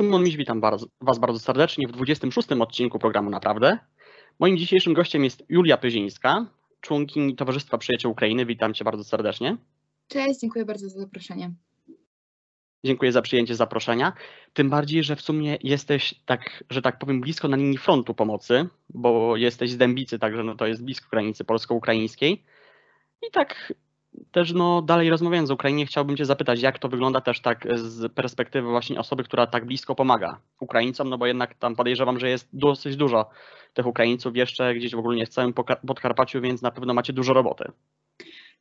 Szymon Miś, witam bardzo, Was bardzo serdecznie w 26. odcinku programu Naprawdę. Moim dzisiejszym gościem jest Julia Pyzińska, członkini Towarzystwa Przyjaciół Ukrainy. Witam Cię bardzo serdecznie. Cześć, dziękuję bardzo za zaproszenie. Dziękuję za przyjęcie zaproszenia. Tym bardziej, że w sumie jesteś, tak, że tak powiem, blisko na linii frontu pomocy, bo jesteś z Dębicy, także no to jest blisko granicy polsko-ukraińskiej. I tak też no, dalej rozmawiając o Ukrainie, chciałbym Cię zapytać, jak to wygląda też tak z perspektywy właśnie osoby, która tak blisko pomaga Ukraińcom, no bo jednak tam podejrzewam, że jest dosyć dużo tych Ukraińców jeszcze gdzieś w ogóle w całym Podkarpaciu, więc na pewno macie dużo roboty.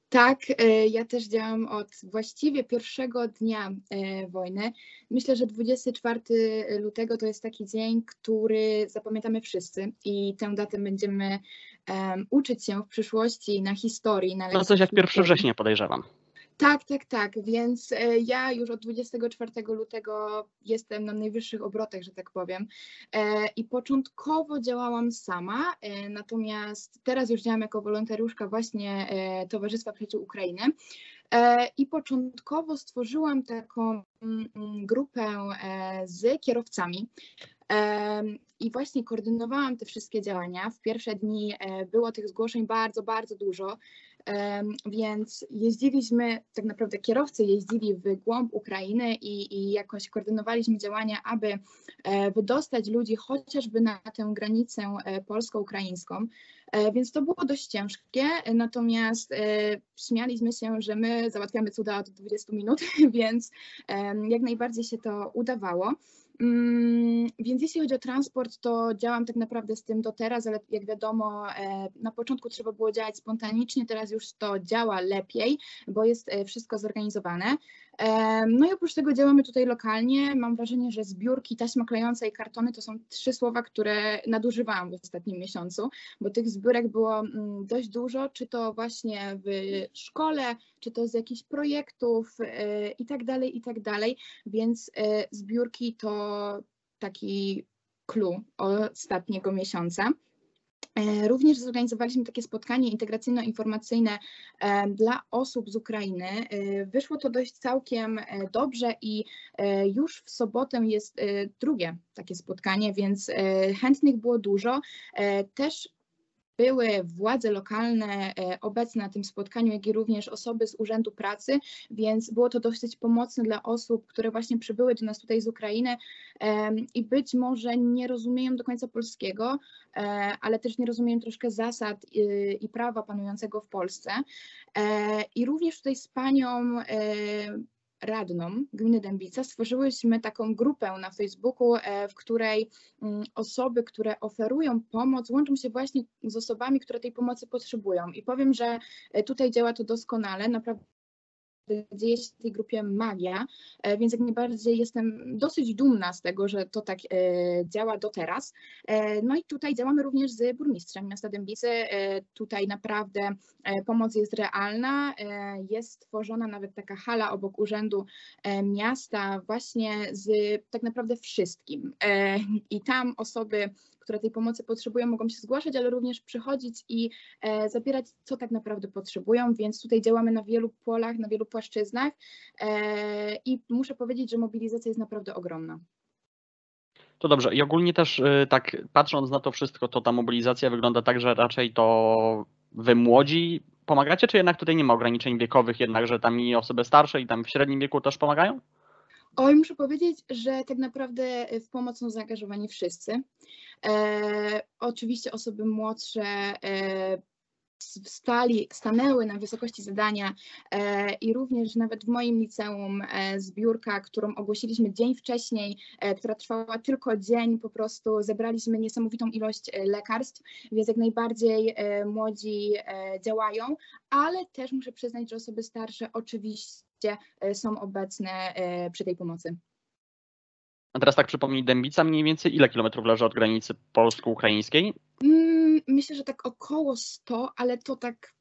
Tak, e, ja też działam od właściwie pierwszego dnia e, wojny. Myślę, że 24 lutego to jest taki dzień, który zapamiętamy wszyscy i tę datę będziemy um, uczyć się w przyszłości na historii. Na no coś jak 1 września podejrzewam. Tak, tak, tak. Więc e, ja już od 24 lutego jestem na najwyższych obrotach, że tak powiem. E, I początkowo działałam sama, e, natomiast teraz już działam jako wolontariuszka właśnie Towarzystwa Przyjaciół Ukrainy. I początkowo stworzyłam taką mm, mm, grupę z kierowcami. I właśnie koordynowałam te wszystkie działania. W pierwsze dni było tych zgłoszeń bardzo, bardzo dużo. Więc jeździliśmy, tak naprawdę kierowcy jeździli w głąb Ukrainy i, i jakoś koordynowaliśmy działania, aby e, wydostać ludzi chociażby na tę granicę e, polsko-ukraińską. E, więc to było dość ciężkie, natomiast śmialiśmy się, że my załatwiamy cuda od 20 minut, więc jak najbardziej się to udawało. Mm, więc jeśli chodzi o transport, to działam tak naprawdę z tym do teraz, ale jak wiadomo, e, na początku trzeba było działać spontanicznie, teraz już to działa lepiej, bo jest e, wszystko zorganizowane. No i oprócz tego działamy tutaj lokalnie. Mam wrażenie, że zbiórki, taśma klejąca i kartony to są trzy słowa, które nadużywałam w ostatnim miesiącu, bo tych zbiórek było mm, dość dużo, czy to właśnie w szkole, czy to z jakichś projektów e, i tak dalej, i tak dalej. Więc e, zbiórki to taki clue ostatniego miesiąca. E, również zorganizowaliśmy takie spotkanie integracyjno-informacyjne e, dla osób z Ukrainy. E, wyszło to dość całkiem dobrze i już w sobotę jest drugie takie spotkanie, więc chętnych było dużo. Też były władze lokalne e, obecne na tym spotkaniu, jak i również osoby z Urzędu Pracy, więc było to dosyć pomocne dla osób, które właśnie przybyły do nas tutaj z Ukrainy i być może nie rozumieją do końca polskiego, e, ale też nie rozumieją troszkę zasad i prawa panującego w Polsce. E, I również tutaj z panią radną gminy Dębica stworzyłyśmy taką grupę na Facebooku, e, w której mm, osoby, które oferują pomoc, łączą się właśnie z osobami, które tej pomocy potrzebują. I powiem, że e, tutaj działa to doskonale. Naprawdę dzieje się w tej grupie magia, e, więc jak najbardziej jestem dosyć dumna z tego, że to tak e, działa do teraz. E, no i tutaj działamy również z burmistrzem miasta Dębicy. Tutaj naprawdę pomoc jest realna. Jest stworzona nawet taka hala obok urzędu miasta właśnie z tak naprawdę wszystkim. I tam osoby które tej pomocy potrzebują, mogą się zgłaszać, ale również przychodzić i e, zabierać, co tak naprawdę potrzebują, więc tutaj działamy na wielu polach, na wielu płaszczyznach e, i muszę powiedzieć, że mobilizacja jest naprawdę ogromna. To dobrze. I ogólnie też y, tak patrząc na to wszystko, to ta mobilizacja wygląda tak, że raczej to wy młodzi pomagacie, czy jednak tutaj nie ma ograniczeń wiekowych, jednak, że tam i osoby starsze i tam w średnim wieku też pomagają? Oj, muszę powiedzieć, że tak naprawdę w pomoc są zaangażowani wszyscy. E, oczywiście osoby młodsze e, stali, stanęły na wysokości zadania e, i również nawet w moim liceum e, zbiórka, którą ogłosiliśmy dzień wcześniej, e, która trwała tylko dzień, po prostu zebraliśmy niesamowitą ilość e, lekarstw, więc jak najbardziej e, młodzi e, działają, ale też muszę przyznać, że osoby starsze oczywiście są obecne przy tej pomocy. A teraz tak przypomnij, Dębica mniej więcej ile kilometrów leży od granicy polsko-ukraińskiej? Mm, myślę, że tak około 100, ale to tak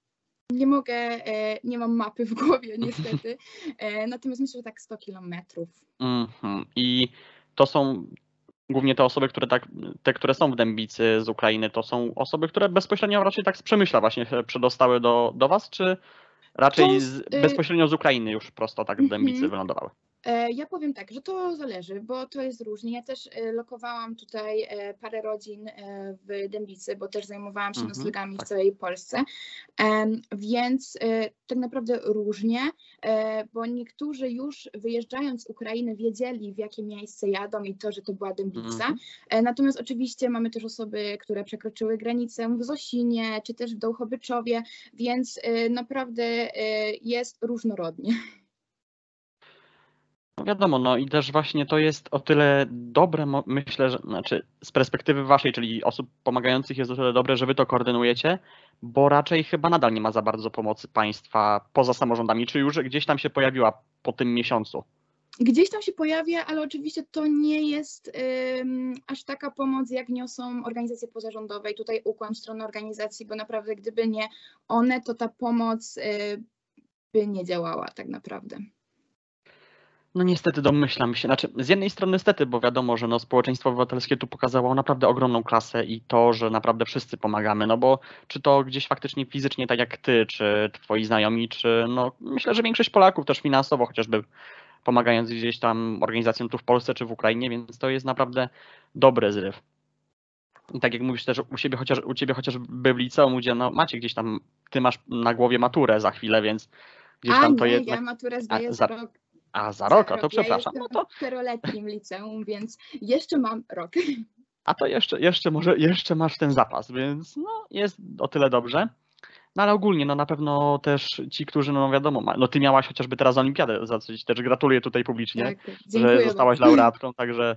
nie mogę, e, nie mam mapy w głowie niestety, e, natomiast myślę, że tak 100 kilometrów. Mhm. I to są głównie te osoby, które tak, te, które są w Dębicy z Ukrainy, to są osoby, które bezpośrednio raczej tak z Przemyśla właśnie przedostały do, do Was, czy raczej z, y, bezpośrednio z Ukrainy już prosto tak Dębicy mhm. wylądowały? E, Ja powiem tak, że to zależy, bo to jest różnie. Ja też e, lokowałam tutaj e, parę rodzin w Dębicy, bo też zajmowałam się Mhm, noclegami w tak. całej Polsce, więc tak naprawdę różnie, bo niektórzy już wyjeżdżając z Ukrainy wiedzieli w jakie miejsce jadą i to, że to była Dębica. Mhm. Natomiast oczywiście mamy też osoby, które przekroczyły granicę w Zosinie, czy też w Dołchobyczowie, więc naprawdę jest różnorodnie. No wiadomo, no i też właśnie to jest o tyle dobre, myślę, że znaczy z perspektywy waszej, czyli osób pomagających jest o tyle dobre, że wy to koordynujecie, bo raczej chyba nadal nie ma za bardzo pomocy państwa poza samorządami, czy już gdzieś tam się pojawiła po tym miesiącu. Gdzieś tam się pojawia, ale oczywiście to nie jest ym, aż taka pomoc, jak niosą organizacje pozarządowe. I tutaj ukłon w stronę organizacji, bo naprawdę gdyby nie one, to ta pomoc y, by nie działała tak naprawdę. No niestety domyślam się, znaczy z jednej strony niestety, bo wiadomo, że no, społeczeństwo obywatelskie tu pokazało naprawdę ogromną klasę i to, że naprawdę wszyscy pomagamy, no bo czy to gdzieś faktycznie fizycznie tak jak ty, czy twoi znajomi, czy no myślę, że większość Polaków też finansowo chociażby pomagając gdzieś tam organizacjom tu w Polsce czy w Ukrainie, więc to jest naprawdę dobry zryw. I tak jak mówisz też u siebie chociaż u ciebie chociażby w liceum, gdzie no macie gdzieś tam, ty masz na głowie maturę za chwilę, więc gdzieś A tam to nie, jednak. ja maturę zdaję a, za- rok. A za rok, a to Ja przepraszam. jestem No to w czteroletnim liceum, więc jeszcze mam rok. A to jeszcze, jeszcze może, jeszcze masz ten zapas, więc no jest o tyle dobrze. No ale ogólnie, no na pewno też ci, którzy, no wiadomo, no ty miałaś chociażby teraz olimpiadę, za co ci też gratuluję tutaj publicznie, Tak, że zostałaś bardzo. laureatką, także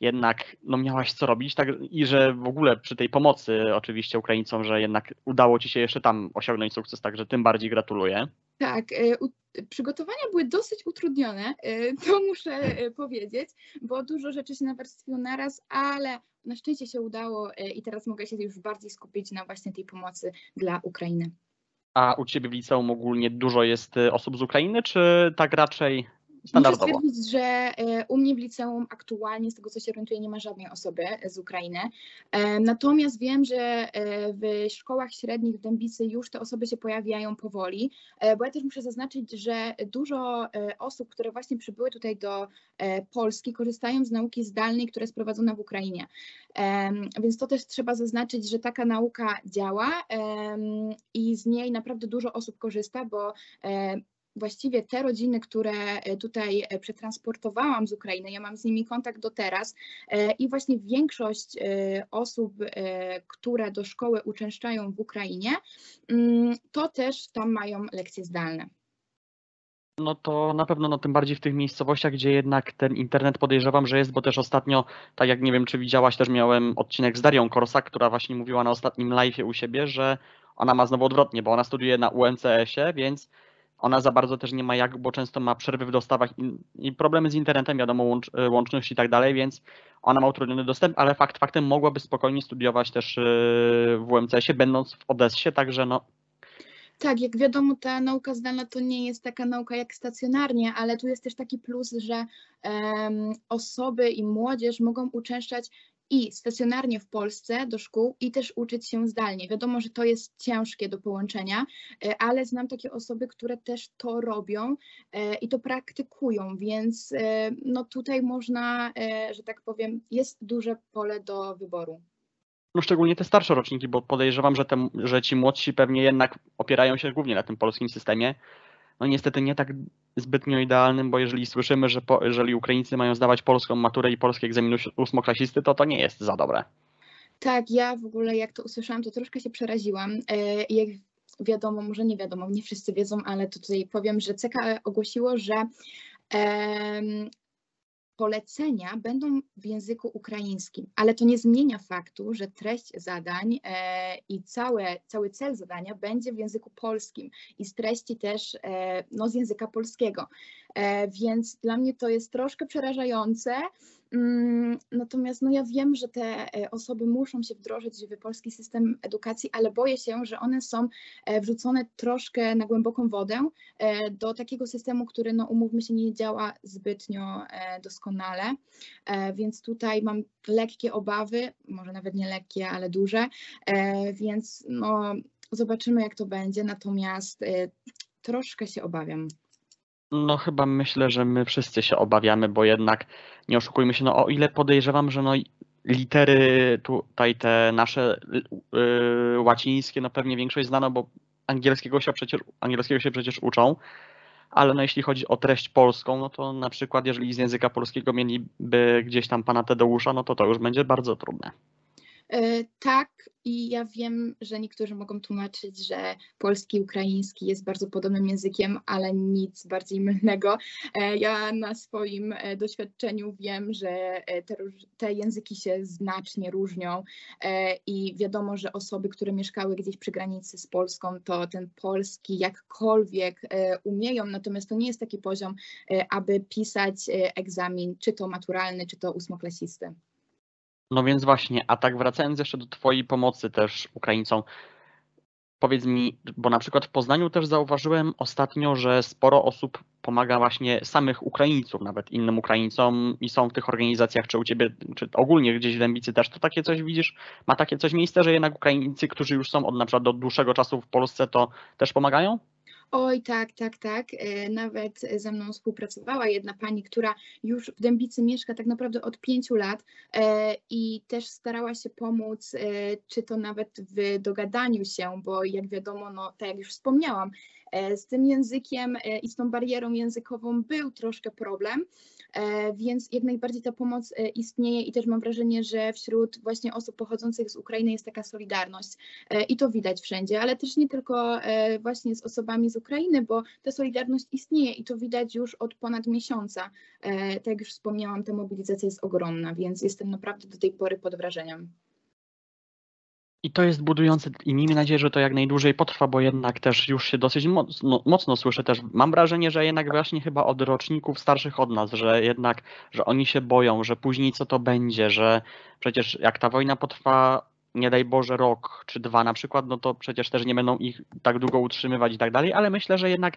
jednak no miałaś co robić, tak i że w ogóle przy tej pomocy oczywiście Ukraińcom, że jednak udało ci się jeszcze tam osiągnąć sukces, także tym bardziej gratuluję. Tak, e, przygotowania były dosyć utrudnione, e, to muszę e, powiedzieć, bo dużo rzeczy się nawarstwiło naraz, ale na szczęście się udało i teraz mogę się już bardziej skupić na właśnie tej pomocy dla Ukrainy. A u ciebie w liceum ogólnie dużo jest osób z Ukrainy, czy tak raczej Muszę standardowo? stwierdzić, że e, u mnie w liceum aktualnie, z tego co się orientuję, nie ma żadnej osoby z Ukrainy. E, Natomiast wiem, że e, w szkołach średnich w Dębicy już te osoby się pojawiają powoli, bo ja też muszę zaznaczyć, że dużo osób, które właśnie przybyły tutaj do Polski, korzystają z nauki zdalnej, która jest prowadzona w Ukrainie. Więc to też trzeba zaznaczyć, że taka nauka działa i z niej naprawdę dużo osób korzysta, bo właściwie te rodziny, które e, tutaj e, przetransportowałam z Ukrainy, ja mam z nimi kontakt do teraz e, i właśnie większość osób, które do szkoły uczęszczają w Ukrainie, mm, to też tam mają lekcje zdalne. No to na pewno, no tym bardziej w tych miejscowościach, gdzie jednak ten internet podejrzewam, że jest, bo też ostatnio, tak jak nie wiem, czy widziałaś, też miałem odcinek z Darią Korsak, która właśnie mówiła na ostatnim live'ie u siebie, że ona ma znowu odwrotnie, bo ona studiuje na UMCS-ie, więc ona za bardzo też nie ma jak, bo często ma przerwy w dostawach i, problemy z internetem, wiadomo, łącz, łączność i tak dalej, więc ona ma utrudniony dostęp, ale fakt faktem mogłaby spokojnie studiować też yy, w UMCS-ie, będąc w Odessie, także no. Tak, jak wiadomo, ta nauka zdalna to nie jest taka nauka jak stacjonarnie, ale tu jest też taki plus, że em, osoby i młodzież mogą uczęszczać i stacjonarnie w Polsce do szkół i też uczyć się zdalnie. Wiadomo, że to jest ciężkie do połączenia, e, ale znam takie osoby, które też to robią e, i to praktykują, więc e, no tutaj można, że tak powiem, jest duże pole do wyboru. No szczególnie te starsze roczniki, bo podejrzewam, że, te, że ci młodsi pewnie jednak opierają się głównie na tym polskim systemie. No niestety nie tak zbytnio idealnym, bo jeżeli słyszymy, że po, jeżeli Ukraińcy mają zdawać polską maturę i polski egzamin ós- ósmoklasisty, to to nie jest za dobre. Tak, ja w ogóle jak to usłyszałam, to troszkę się przeraziłam. E, Jak wiadomo, może nie wiadomo, nie wszyscy wiedzą, ale tutaj powiem, że CK ogłosiło, że polecenia będą w języku ukraińskim, ale to nie zmienia faktu, że treść zadań e, i całe, cały cel zadania będzie w języku polskim i z treści też e, no, z języka polskiego. E, więc dla mnie to jest troszkę przerażające. Mm, Natomiast no ja wiem, że te e, osoby muszą się wdrożyć w polski system edukacji, ale boję się, że one są e, wrzucone troszkę na głęboką wodę e, do takiego systemu, który no umówmy się nie działa zbytnio doskonale. Więc tutaj mam lekkie obawy, może nawet nie lekkie, ale duże, więc no zobaczymy jak to będzie, natomiast troszkę się obawiam. No chyba myślę, że my wszyscy się obawiamy, bo jednak nie oszukujmy się, no o ile podejrzewam, że no litery tutaj te nasze yy, łacińskie, no pewnie większość znano, bo angielskiego się przecież, angielskiego się przecież uczą, ale no jeśli chodzi o treść polską, no to na przykład jeżeli z języka polskiego mieliby gdzieś tam pana Tadeusza, no to to już będzie bardzo trudne. E, tak, i ja wiem, że niektórzy mogą tłumaczyć, że polski, ukraiński jest bardzo podobnym językiem, ale nic bardziej mylnego. E, ja na swoim e, doświadczeniu wiem, że te, te języki się znacznie różnią i wiadomo, że osoby, które mieszkały gdzieś przy granicy z Polską, to ten polski jakkolwiek umieją, natomiast to nie jest taki poziom, aby pisać egzamin, czy to maturalny, czy to ósmoklasisty. No więc właśnie, a tak wracając jeszcze do Twojej pomocy też Ukraińcom, powiedz mi, bo na przykład w Poznaniu też zauważyłem ostatnio, że sporo osób pomaga właśnie samych Ukraińców, nawet innym Ukraińcom i są w tych organizacjach, czy u Ciebie, czy ogólnie gdzieś w Dębicy też to takie coś widzisz? Ma takie coś miejsce, że jednak Ukraińcy, którzy już są od na przykład do dłuższego czasu w Polsce, to też pomagają? Oj, tak, tak, tak. E, nawet ze mną współpracowała jedna pani, która już w Dębicy mieszka tak naprawdę od pięciu lat e, i też starała się pomóc, e, czy to nawet w dogadaniu się, bo jak wiadomo, no tak jak już wspomniałam, z tym językiem i z tą barierą językową był troszkę problem. E, więc jak najbardziej ta pomoc e, istnieje i też mam wrażenie, że wśród właśnie osób pochodzących z Ukrainy jest taka solidarność e, i to widać wszędzie, ale też nie tylko właśnie z osobami z Ukrainy, bo ta solidarność istnieje i to widać już od ponad miesiąca. Tak jak już wspomniałam, ta mobilizacja jest ogromna, więc jestem naprawdę do tej pory pod wrażeniem. I to jest budujące i miejmy nadzieję, że to jak najdłużej potrwa, bo jednak też już się dosyć mocno, mocno słyszę też. Mam wrażenie, że jednak właśnie chyba od roczników starszych od nas, że jednak, że oni się boją, że później co to będzie, że przecież jak ta wojna potrwa, nie daj Boże, rok czy dwa na przykład, no to przecież też nie będą ich tak długo utrzymywać i tak dalej, ale myślę, że jednak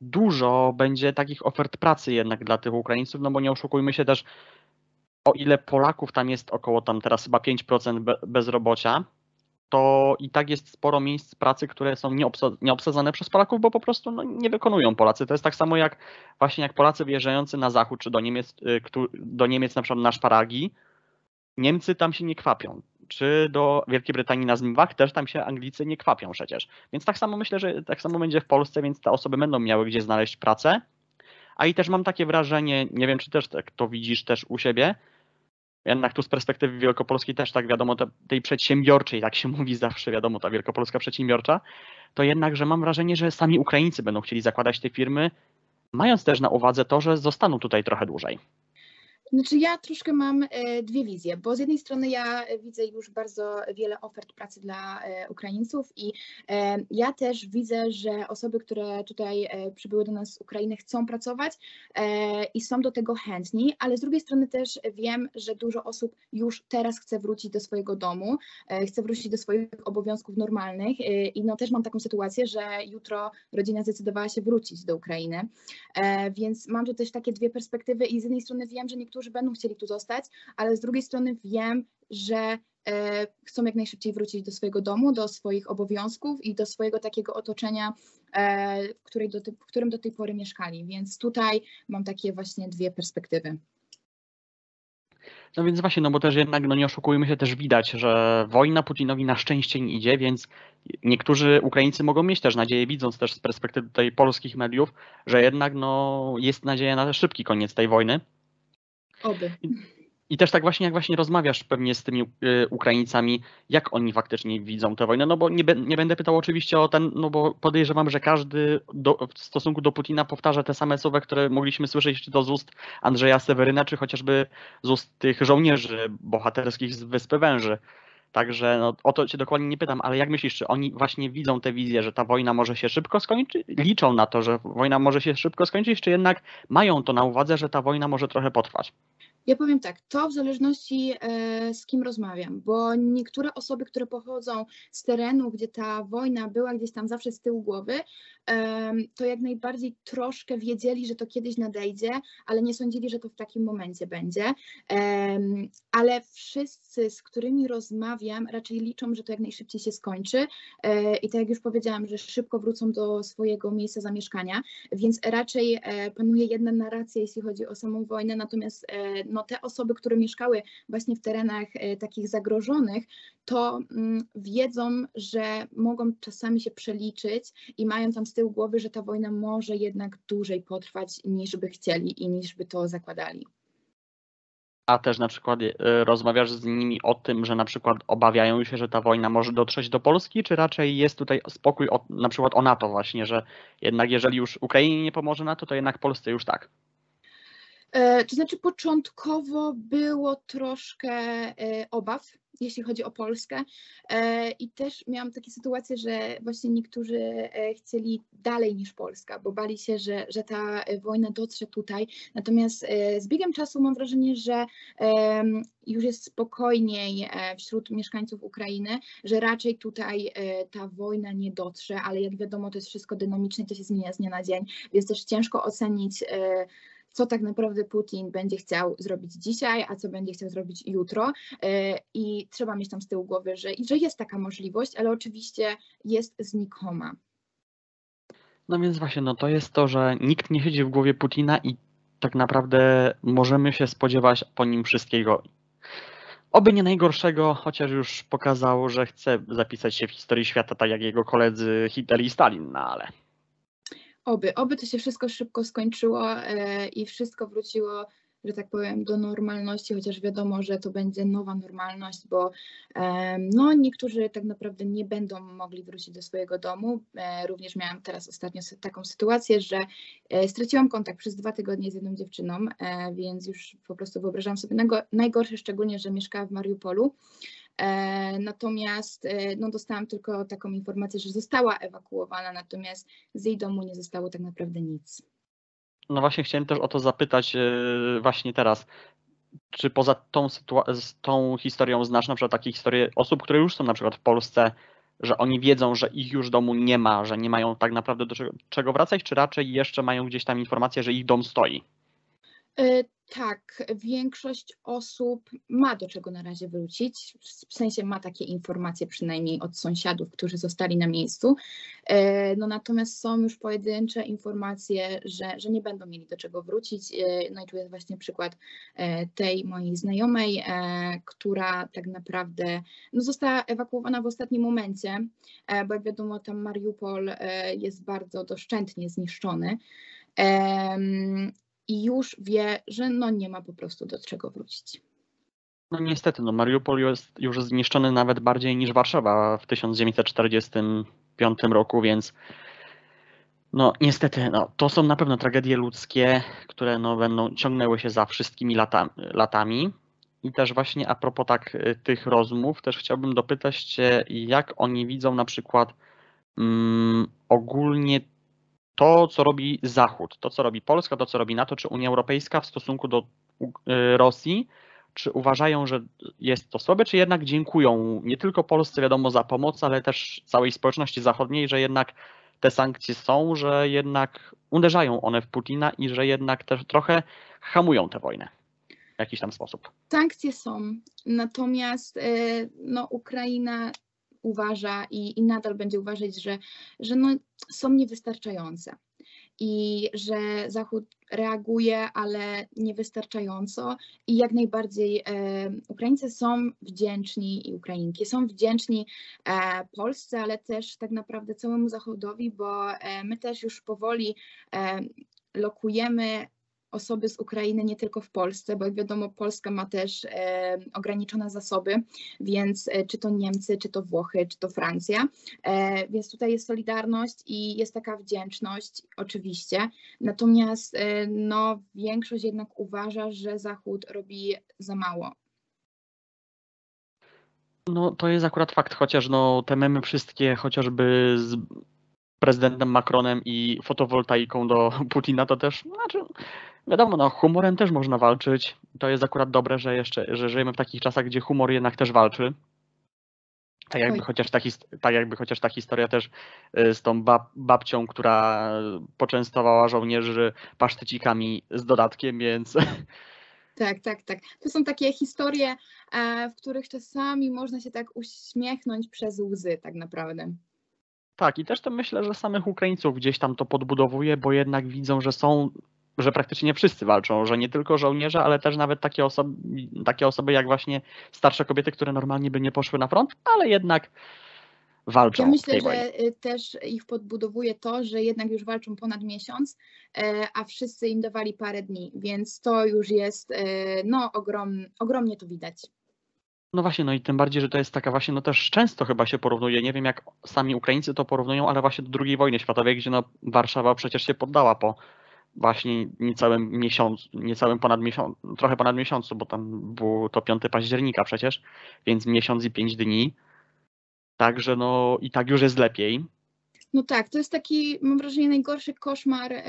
dużo będzie takich ofert pracy jednak dla tych Ukraińców, no bo nie oszukujmy się też, o ile Polaków tam jest około tam teraz chyba 5% bezrobocia, to i tak jest sporo miejsc pracy, które są nieobsadzone przez Polaków, bo po prostu no, nie wykonują Polacy. To jest tak samo jak właśnie jak Polacy wyjeżdżający na zachód, czy do Niemiec, y, do Niemiec na przykład na szparagi, Niemcy tam się nie kwapią. Czy do Wielkiej Brytanii na zmywach też tam się Anglicy nie kwapią przecież. Więc tak samo myślę, że tak samo będzie w Polsce, więc te osoby będą miały gdzie znaleźć pracę. A i też mam takie wrażenie, nie wiem czy też tak to widzisz też u siebie, jednak tu z perspektywy wielkopolskiej też tak wiadomo, tej przedsiębiorczej, tak się mówi zawsze, wiadomo, ta wielkopolska przedsiębiorcza, to jednak, że mam wrażenie, że sami Ukraińcy będą chcieli zakładać te firmy, mając też na uwadze to, że zostaną tutaj trochę dłużej. Znaczy ja troszkę mam e, dwie wizje, bo z jednej strony ja widzę już bardzo wiele ofert pracy dla e, Ukraińców i e, ja też widzę, że osoby, które tutaj przybyły do nas z Ukrainy chcą pracować i są do tego chętni, ale z drugiej strony też wiem, że dużo osób już teraz chce wrócić do swojego domu, chce wrócić do swoich obowiązków normalnych i no też mam taką sytuację, że jutro rodzina zdecydowała się wrócić do Ukrainy, więc mam tu też takie dwie perspektywy i z jednej strony wiem, że niektórzy którzy będą chcieli tu zostać, ale z drugiej strony wiem, że e, chcą jak najszybciej wrócić do swojego domu, do swoich obowiązków i do swojego takiego otoczenia, e, w, do, w którym do tej pory mieszkali. Więc tutaj mam takie właśnie dwie perspektywy. No więc właśnie, no bo też jednak, no nie oszukujmy się, też widać, że wojna Putinowi na szczęście nie idzie, więc niektórzy Ukraińcy mogą mieć też nadzieję, widząc też z perspektywy tutaj polskich mediów, że jednak no, jest nadzieja na szybki koniec tej wojny. Oby. I też tak właśnie, jak właśnie rozmawiasz pewnie z tymi y, Ukraińcami, jak oni faktycznie widzą tę wojnę, no bo nie, nie będę pytał oczywiście o ten, no bo podejrzewam, że każdy do, w stosunku do Putina powtarza te same słowa, które mogliśmy słyszeć, czy to z ust Andrzeja Seweryna, czy chociażby z ust tych żołnierzy bohaterskich z Wyspy Węży. Także no, o to cię dokładnie nie pytam, ale jak myślisz, czy oni właśnie widzą tę wizję, że ta wojna może się szybko skończyć, liczą na to, że wojna może się szybko skończyć, czy jednak mają to na uwadze, że ta wojna może trochę potrwać? Ja powiem tak, to w zależności e, z kim rozmawiam, bo niektóre osoby, które pochodzą z terenu, gdzie ta wojna była gdzieś tam zawsze z tyłu głowy, to jak najbardziej troszkę wiedzieli, że to kiedyś nadejdzie, ale nie sądzili, że to w takim momencie będzie. Ale wszyscy, z którymi rozmawiam, raczej liczą, że to jak najszybciej się skończy. E, I tak jak już powiedziałam, że szybko wrócą do swojego miejsca zamieszkania, więc raczej e, panuje jedna narracja, jeśli chodzi o samą wojnę, natomiast e, te osoby, które mieszkały właśnie w terenach e, takich zagrożonych, to mm, wiedzą, że mogą czasami się przeliczyć i mają tam z tyłu głowy, że ta wojna może jednak dłużej potrwać niż by chcieli i niż by to zakładali. A też na przykład e, rozmawiasz z nimi o tym, że na przykład obawiają się, że ta wojna może dotrzeć do Polski, czy raczej jest tutaj spokój o, na przykład o NATO właśnie, że jednak jeżeli już Ukrainie nie pomoże NATO, to jednak Polsce już tak. E, To znaczy, początkowo było troszkę e, obaw, jeśli chodzi o Polskę. E, I też miałam takie sytuacje, że właśnie niektórzy chcieli dalej niż Polska, bo bali się, że, że ta wojna dotrze tutaj. Natomiast z biegiem czasu mam wrażenie, że już jest spokojniej wśród mieszkańców Ukrainy, że raczej tutaj ta wojna nie dotrze, ale jak wiadomo, to jest wszystko dynamiczne, to się zmienia z dnia na dzień, więc też ciężko ocenić co tak naprawdę Putin będzie chciał zrobić dzisiaj, a co będzie chciał zrobić jutro. E, I trzeba mieć tam z tyłu głowy, że, że jest taka możliwość, ale oczywiście jest znikoma. No więc właśnie, no to jest to, że nikt nie siedzi w głowie Putina i tak naprawdę możemy się spodziewać po nim wszystkiego. Oby nie najgorszego, chociaż już pokazał, że chce zapisać się w historii świata tak jak jego koledzy Hitler i Stalin, no ale Oby, oby to się wszystko szybko skończyło e, i wszystko wróciło, że tak powiem, do normalności, chociaż wiadomo, że to będzie nowa normalność, bo e, no, niektórzy tak naprawdę nie będą mogli wrócić do swojego domu. E, również miałam teraz ostatnio taką sytuację, że straciłam kontakt przez dwa tygodnie z jedną dziewczyną, więc już po prostu wyobrażam sobie najgo- najgorsze, szczególnie, że mieszkała w Mariupolu. E, Natomiast e, no, dostałam tylko taką informację, że została ewakuowana, natomiast z jej domu nie zostało tak naprawdę nic. No właśnie chciałem też o to zapytać yy, właśnie teraz. Czy poza tą, tą historią znasz na przykład takie historie osób, które już są na przykład w Polsce, że oni wiedzą, że ich już domu nie ma, że nie mają tak naprawdę do czego, czego wracać, czy raczej jeszcze mają gdzieś tam informację, że ich dom stoi? Tak, większość osób ma do czego na razie wrócić, w sensie ma takie informacje przynajmniej od sąsiadów, którzy zostali na miejscu. E, No natomiast są już pojedyncze informacje, że, że nie będą mieli do czego wrócić. E, No i tu jest właśnie przykład e, tej mojej znajomej, która tak naprawdę no, została ewakuowana w ostatnim momencie, bo jak wiadomo, tam Mariupol jest bardzo doszczętnie zniszczony. I już wie, że no nie ma po prostu do czego wrócić. No niestety, no Mariupol jest już zniszczony nawet bardziej niż Warszawa w 1945 roku, więc no niestety, no, to są na pewno tragedie ludzkie, które no, będą ciągnęły się za wszystkimi lata, latami. I też właśnie a propos tak y, tych rozmów, też chciałbym dopytać Cię, jak oni widzą na przykład mm, ogólnie to, co robi Zachód, to, co robi Polska, to, co robi NATO czy Unia Europejska w stosunku do y, Rosji, czy uważają, że jest to słabe, czy jednak dziękują nie tylko Polsce, wiadomo, za pomoc, ale też całej społeczności zachodniej, że jednak te sankcje są, że jednak uderzają one w Putina i że jednak też trochę hamują tę wojnę w jakiś tam sposób. Sankcje są, natomiast e, no, Ukraina uważa i, i nadal będzie uważać, że, że no, są niewystarczające. I że Zachód reaguje, ale niewystarczająco. I jak najbardziej e, Ukraińcy są wdzięczni i Ukrainki są wdzięczni e, Polsce, ale też tak naprawdę całemu Zachodowi, bo e, my też już powoli e, lokujemy osoby z Ukrainy nie tylko w Polsce, bo jak wiadomo Polska ma też e, ograniczone zasoby, więc e, czy to Niemcy, czy to Włochy, czy to Francja, e, więc tutaj jest solidarność i jest taka wdzięczność oczywiście, natomiast e, no, większość jednak uważa, że Zachód robi za mało. No to jest akurat fakt, chociaż no te memy wszystkie, chociażby z prezydentem Macronem i fotowoltaiką do Putina, to też, znaczy, Wiadomo, no humorem też można walczyć. To jest akurat dobre, że jeszcze, że żyjemy w takich czasach, gdzie humor jednak też walczy. Tak jakby, Oj. chociaż ta, tak jakby chociaż ta historia też y, z tą bab, babcią, która poczęstowała żołnierzy pasztecikami z dodatkiem, więc Tak, tak, tak. To są takie historie, e, w których czasami można się tak uśmiechnąć przez łzy, tak naprawdę. tak. I też to myślę, że samych Ukraińców gdzieś tam to podbudowuje, bo jednak widzą, że są, że praktycznie wszyscy walczą, że nie tylko żołnierze, ale też nawet takie osoby, takie osoby jak właśnie starsze kobiety, które normalnie by nie poszły na front, ale jednak walczą Ja myślę, że y, też ich podbudowuje to, że jednak już walczą ponad miesiąc, e, a wszyscy im dawali parę dni, więc to już jest, e, no ogrom, ogromnie to widać. No właśnie, no i tym bardziej, że to jest taka właśnie, no też często chyba się porównuje, nie wiem jak sami Ukraińcy to porównują, ale właśnie do II wojny światowej, gdzie no Warszawa przecież się poddała po właśnie niecałym miesiącu, niecałym ponad miesiąc, trochę ponad miesiącu, bo tam był to 5 października przecież, więc miesiąc i pięć dni. Także no i tak już jest lepiej. No tak, to jest taki, mam wrażenie, najgorszy koszmar e,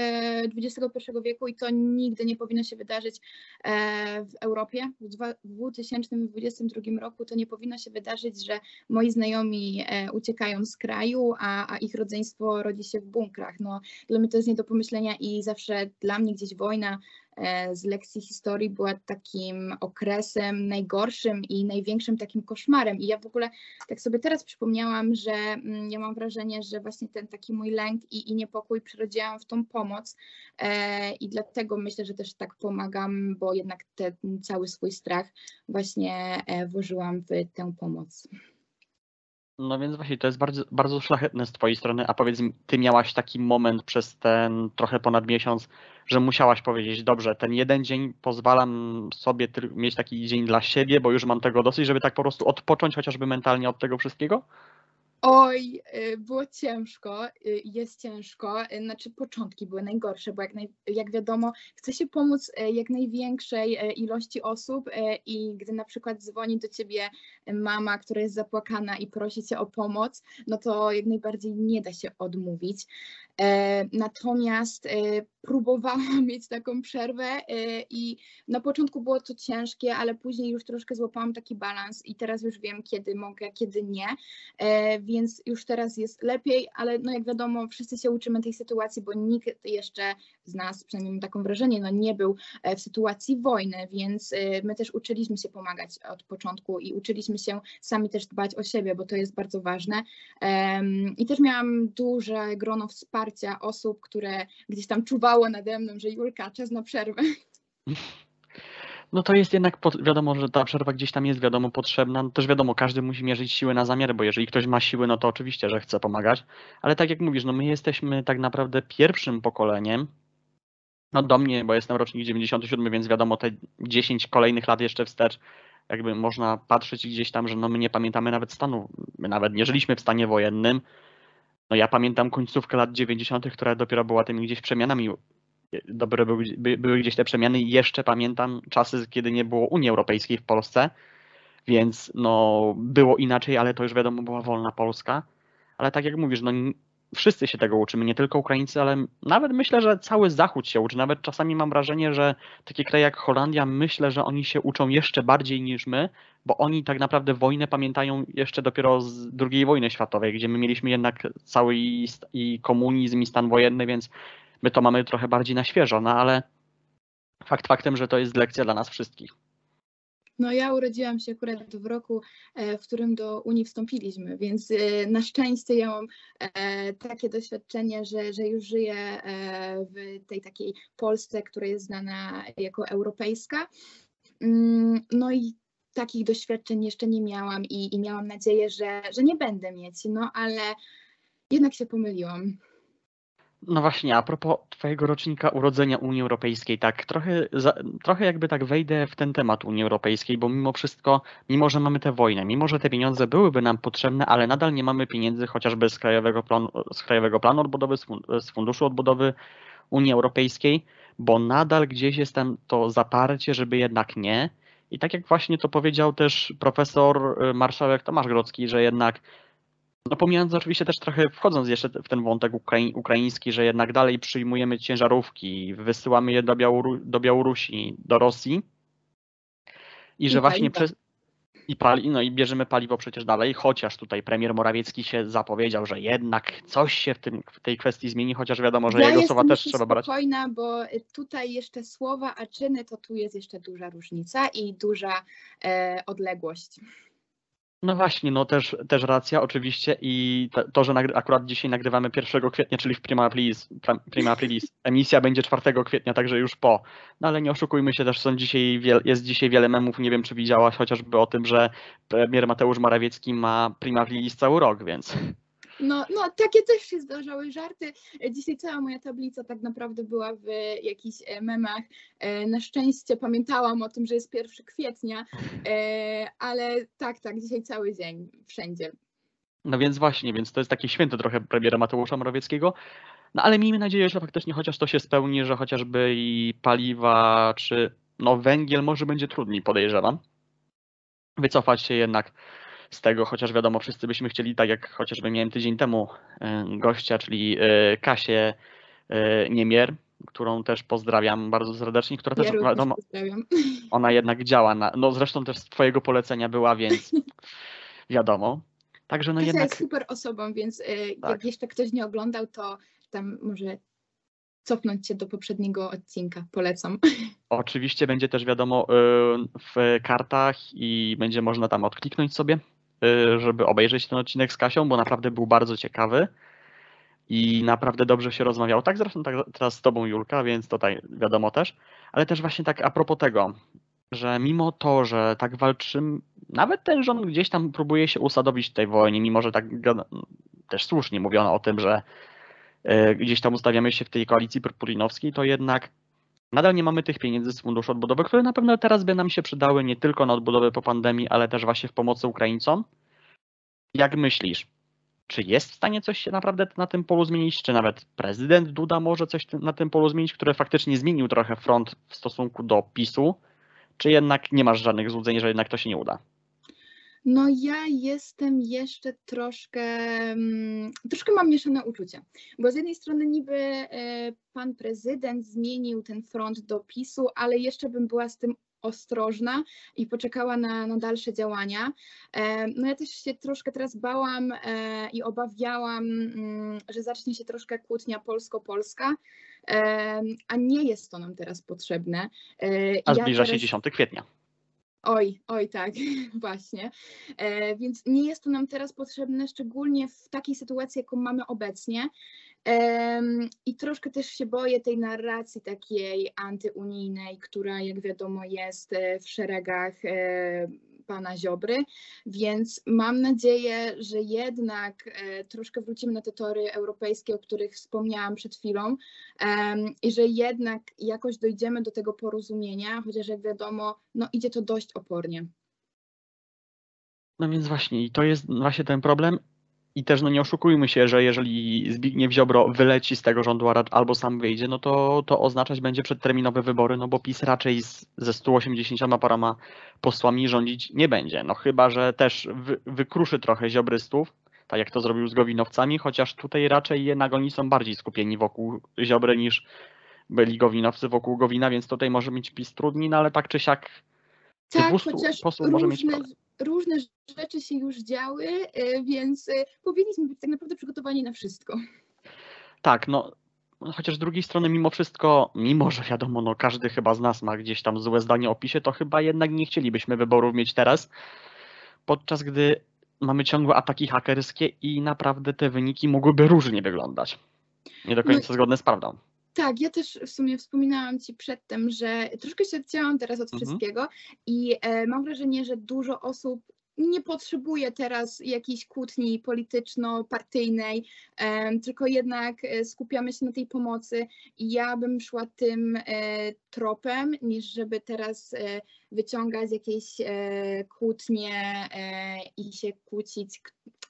XXI wieku i to nigdy nie powinno się wydarzyć e, w Europie. W dwa- w 2022 roku to nie powinno się wydarzyć, że moi znajomi e, uciekają z kraju, a, a ich rodzeństwo rodzi się w bunkrach. No, dla mnie to jest nie do pomyślenia i zawsze dla mnie gdzieś wojna e, z lekcji historii była takim okresem najgorszym i największym takim koszmarem. I ja w ogóle tak sobie teraz przypomniałam, że mm, ja mam wrażenie, że właśnie ten taki mój lęk i, i niepokój przerodziłam w tą pomoc e, i dlatego myślę, że też tak pomagam, bo jednak ten cały swój strach właśnie e, włożyłam w tę pomoc. No więc właśnie to jest bardzo, bardzo szlachetne z twojej strony, a powiedz mi, ty miałaś taki moment przez ten trochę ponad miesiąc, że musiałaś powiedzieć, dobrze, ten jeden dzień pozwalam sobie mieć taki dzień dla siebie, bo już mam tego dosyć, żeby tak po prostu odpocząć chociażby mentalnie od tego wszystkiego? Oj, y, było ciężko, y, jest ciężko. y, Znaczy, początki były najgorsze, bo jak, naj, jak wiadomo, chce się pomóc jak największej ilości osób i gdy na przykład dzwoni do ciebie mama, która jest zapłakana i prosi cię o pomoc, no to jak najbardziej nie da się odmówić. E, Natomiast e, próbowałam mieć taką przerwę e, i na początku było to ciężkie, ale później już troszkę złapałam taki balans i teraz już wiem, kiedy mogę, kiedy nie. Więc już teraz jest lepiej, ale no jak wiadomo, wszyscy się uczymy tej sytuacji, bo nikt jeszcze z nas, przynajmniej mam taką wrażenie, no nie był e, w sytuacji wojny, więc e, my też uczyliśmy się pomagać od początku i uczyliśmy się sami też dbać o siebie, bo to jest bardzo ważne. I też miałam duże grono wsparcia osób, które gdzieś tam czuwało nade mną, że Julka, czas na przerwę. No to jest jednak, wiadomo, że ta przerwa gdzieś tam jest, wiadomo, potrzebna. No też wiadomo, każdy musi mierzyć siły na zamiary, bo jeżeli ktoś ma siły, no to oczywiście, że chce pomagać. Ale tak jak mówisz, no my jesteśmy tak naprawdę pierwszym pokoleniem, no do mnie, bo jestem rocznik 97, więc wiadomo, te 10 kolejnych lat jeszcze wstecz, jakby można patrzeć gdzieś tam, że no my nie pamiętamy nawet stanu, my nawet nie żyliśmy w stanie wojennym. No ja pamiętam końcówkę lat 90., która dopiero była tymi gdzieś przemianami dobre były, by- były gdzieś te przemiany i jeszcze pamiętam czasy, kiedy nie było Unii Europejskiej w Polsce, więc no było inaczej, ale to już wiadomo była wolna Polska. Ale tak jak mówisz, no wszyscy się tego uczymy, nie tylko Ukraińcy, ale nawet myślę, że cały Zachód się uczy. Nawet czasami mam wrażenie, że takie kraje jak Holandia, myślę, że oni się uczą jeszcze bardziej niż my, bo oni tak naprawdę wojnę pamiętają jeszcze dopiero z II wojny światowej, gdzie my mieliśmy jednak cały i, i komunizm i stan wojenny, więc my to mamy trochę bardziej na świeżo, no ale fakt faktem, że to jest lekcja dla nas wszystkich. No ja urodziłam się akurat w roku, e, w którym do Unii wstąpiliśmy, więc e, na szczęście ja mam e, takie doświadczenie, że, że już żyję w tej takiej Polsce, która jest znana jako europejska. Mm, No i takich doświadczeń jeszcze nie miałam i, i miałam nadzieję, że, że nie będę mieć, no ale jednak się pomyliłam. No właśnie, a propos Twojego rocznika urodzenia Unii Europejskiej, tak, trochę, za, trochę jakby tak wejdę w ten temat Unii Europejskiej, bo mimo wszystko, mimo że mamy tę wojnę, mimo że te pieniądze byłyby nam potrzebne, ale nadal nie mamy pieniędzy chociażby z Krajowego Planu, z krajowego planu Odbudowy, z fun- z Funduszu Odbudowy Unii Europejskiej, bo nadal gdzieś jest tam to zaparcie, żeby jednak nie. I tak jak właśnie to powiedział też profesor y, marszałek Tomasz Grodzki, że jednak No pomijając oczywiście też trochę wchodząc jeszcze w ten wątek ukrai ukraiński, że jednak dalej przyjmujemy ciężarówki, wysyłamy je do, Białoru do Białorusi, do Rosji i że I właśnie przez i pali, no i bierzemy paliwo przecież dalej, chociaż tutaj premier Morawiecki się zapowiedział, że jednak coś się w, tym, w tej kwestii zmieni, chociaż wiadomo, że ja jego słowa też trzeba brać. spokojna, bo tutaj jeszcze słowa, a czyny to tu jest jeszcze duża różnica i duża e, odległość. No właśnie, no też, też racja oczywiście. I to, że akurat dzisiaj nagrywamy 1 kwietnia, czyli w Prima Aprilis, Prima Aprilis, emisja będzie 4 kwietnia, także już po. No ale nie oszukujmy się, też są dzisiaj, jest dzisiaj wiele memów, nie wiem czy widziałaś chociażby o tym, że premier Mateusz Morawiecki ma Prima Aprilis cały rok, więc No, no, takie też się zdarzały żarty. Dzisiaj cała moja tablica tak naprawdę była w jakichś e, memach. E, Na szczęście pamiętałam o tym, że jest 1 kwietnia, e, ale tak, tak, dzisiaj cały dzień, wszędzie. no więc właśnie, więc to jest takie święto trochę premiera Mateusza Morawieckiego. No ale miejmy nadzieję, że faktycznie chociaż to się spełni, że chociażby i paliwa, czy no węgiel może będzie trudniej, podejrzewam. Wycofać się jednak z tego, chociaż wiadomo, wszyscy byśmy chcieli, tak jak chociażby miałem tydzień temu y, gościa, czyli y, Kasię y, Niemier, którą też pozdrawiam bardzo serdecznie, która też Ja również wiadomo, ona jednak działa na, no zresztą też z twojego polecenia była, więc wiadomo. Także no Kasia jednak jest super osobą, więc e, jak Tak. jeszcze ktoś nie oglądał, to tam może cofnąć się do poprzedniego odcinka. Polecam. Oczywiście będzie też wiadomo w kartach i będzie można tam odkliknąć sobie, żeby obejrzeć ten odcinek z Kasią, bo naprawdę był bardzo ciekawy i naprawdę dobrze się rozmawiało. Tak zresztą tak teraz z tobą Julka, więc tutaj wiadomo też, ale też właśnie tak a propos tego, że mimo to, że tak walczymy, nawet ten rząd gdzieś tam próbuje się usadowić w tej wojnie, mimo że tak też słusznie mówiono o tym, że y, gdzieś tam ustawiamy się w tej koalicji purpurinowskiej, to jednak nadal nie mamy tych pieniędzy z funduszu odbudowy, które na pewno teraz by nam się przydały nie tylko na odbudowę po pandemii, ale też właśnie w pomocy Ukraińcom. Jak myślisz, czy jest w stanie coś się naprawdę na tym polu zmienić? Czy nawet prezydent Duda może coś na tym polu zmienić, który faktycznie zmienił trochę front w stosunku do PiSu? Czy jednak nie masz żadnych złudzeń, że jednak to się nie uda? No ja jestem jeszcze troszkę, mm, troszkę mam mieszane uczucia, bo z jednej strony niby e, pan prezydent zmienił ten front do PiSu, ale jeszcze bym była z tym ostrożna i poczekała na, na dalsze działania. E, No ja też się troszkę teraz bałam e, i obawiałam, mm, że zacznie się troszkę kłótnia polsko-polska, a nie jest to nam teraz potrzebne. A ja zbliża się teraz- 10 kwietnia. Oj, oj, tak, właśnie. E, więc nie jest to nam teraz potrzebne, szczególnie w takiej sytuacji, jaką mamy obecnie. Em, I troszkę też się boję tej narracji takiej antyunijnej, która, jak wiadomo, jest e, w szeregach e, pana Ziobry, więc mam nadzieję, że jednak e, troszkę wrócimy na te tory europejskie, o których wspomniałam przed chwilą i że jednak jakoś dojdziemy do tego porozumienia, chociaż jak wiadomo, no idzie to dość opornie. No więc właśnie, i to jest właśnie ten problem. I też no nie oszukujmy się, że jeżeli Zbigniew Ziobro wyleci z tego rządu albo sam wyjdzie, no to, to oznaczać będzie przedterminowe wybory, no bo PiS raczej z, ze 180 paroma posłami rządzić nie będzie. No chyba, że też wy, wykruszy trochę ziobrystów, tak jak to zrobił z Gowinowcami, chociaż tutaj raczej jednak oni są bardziej skupieni wokół Ziobry niż byli Gowinowcy wokół Gowina, więc tutaj może mieć PiS trudniej, no ale tak czy siak Tak, 200 chociaż posłów może mieć różne. Różne rzeczy się już działy, e, więc e, powinniśmy być tak naprawdę przygotowani na wszystko. Tak, no no chociaż z drugiej strony mimo wszystko, mimo że wiadomo, no każdy chyba z nas ma gdzieś tam złe zdanie o PiSie, to chyba jednak nie chcielibyśmy wyborów mieć teraz, podczas gdy mamy ciągłe ataki hakerskie i naprawdę te wyniki mogłyby różnie wyglądać. Nie do No końca zgodne z prawdą. Tak, ja też w sumie wspominałam Ci przedtem, że troszkę się odcięłam teraz od Mhm. wszystkiego i e, mam wrażenie, że dużo osób nie potrzebuje teraz jakiejś kłótni polityczno-partyjnej, em, tylko jednak e, skupiamy się na tej pomocy i ja bym szła tym e, tropem, niż żeby teraz e, wyciągać jakieś e, kłótnie e, i się kłócić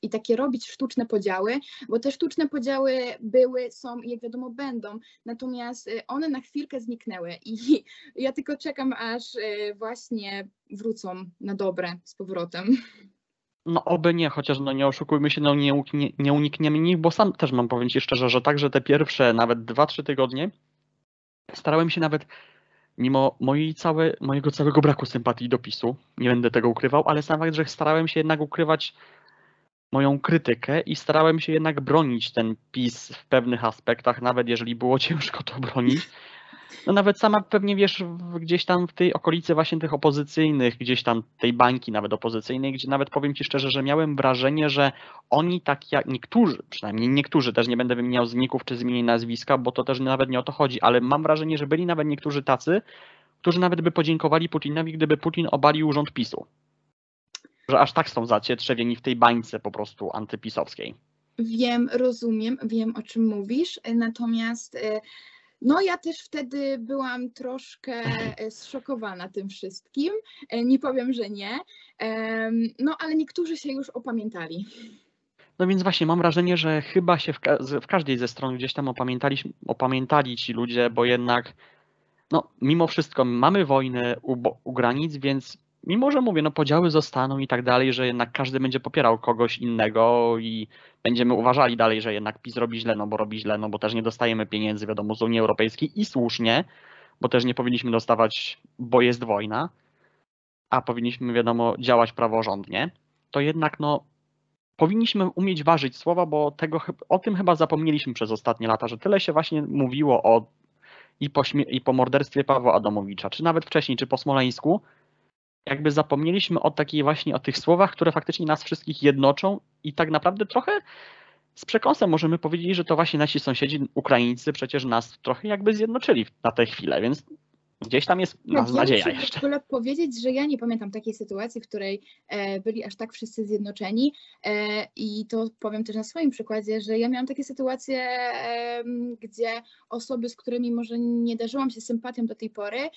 i takie robić sztuczne podziały, bo te sztuczne podziały były, są i jak wiadomo będą, natomiast y, one na chwilkę zniknęły i ja tylko czekam, aż y, właśnie wrócą na dobre z powrotem. No oby nie, chociaż no nie oszukujmy się, no nie, uniknie, nie unikniemy nich, bo sam też mam powiem Ci szczerze, że także te pierwsze nawet 2-3 tygodnie starałem się nawet mimo mojej całe, mojego całego braku sympatii do PiSu, nie będę tego ukrywał, ale sam fakt, że starałem się jednak ukrywać moją krytykę i starałem się jednak bronić ten PiS w pewnych aspektach, nawet jeżeli było ciężko to bronić. No nawet sama pewnie wiesz, gdzieś tam w tej okolicy właśnie tych opozycyjnych, gdzieś tam tej bańki nawet opozycyjnej, gdzie nawet powiem Ci szczerze, że miałem wrażenie, że oni tak jak niektórzy, przynajmniej niektórzy, też nie będę wymieniał zników czy zmienień nazwiska, bo to też nawet nie o to chodzi, ale mam wrażenie, że byli nawet niektórzy tacy, którzy nawet by podziękowali Putinowi, gdyby Putin obalił rząd PiSu. Że aż tak są zacietrzewieni w tej bańce po prostu antypisowskiej. Wiem, rozumiem, wiem o czym mówisz, natomiast y, no ja też wtedy byłam troszkę e, zszokowana tym wszystkim. E, nie powiem, że nie. No ale niektórzy się już opamiętali. No więc właśnie mam wrażenie, że chyba się w, ka w każdej ze stron gdzieś tam opamiętali, opamiętali ci ludzie, bo jednak no mimo wszystko mamy wojnę u, u granic, więc mimo że mówię, no podziały zostaną i tak dalej, że jednak każdy będzie popierał kogoś innego i będziemy uważali dalej, że jednak PiS robi źle, no bo robi źle, no bo też nie dostajemy pieniędzy, wiadomo, z Unii Europejskiej i słusznie, bo też nie powinniśmy dostawać, bo jest wojna, a powinniśmy, wiadomo, działać praworządnie, to jednak no powinniśmy umieć ważyć słowa, bo tego, o tym chyba zapomnieliśmy przez ostatnie lata, że tyle się właśnie mówiło o i po, i po morderstwie Pawła Adamowicza, czy nawet wcześniej, czy po Smoleńsku, jakby zapomnieliśmy o takiej właśnie, o tych słowach, które faktycznie nas wszystkich jednoczą i tak naprawdę trochę z przekąsem możemy powiedzieć, że to właśnie nasi sąsiedzi Ukraińcy przecież nas trochę jakby zjednoczyli na tę chwilę, więc gdzieś tam jest tak, ja nadzieja jeszcze. W ogóle powiedzieć, że ja nie pamiętam takiej sytuacji, w której e, byli aż tak wszyscy zjednoczeni e, i to powiem też na swoim przykładzie, że ja miałam takie sytuacje, e, gdzie osoby, z którymi może nie darzyłam się sympatią do tej pory,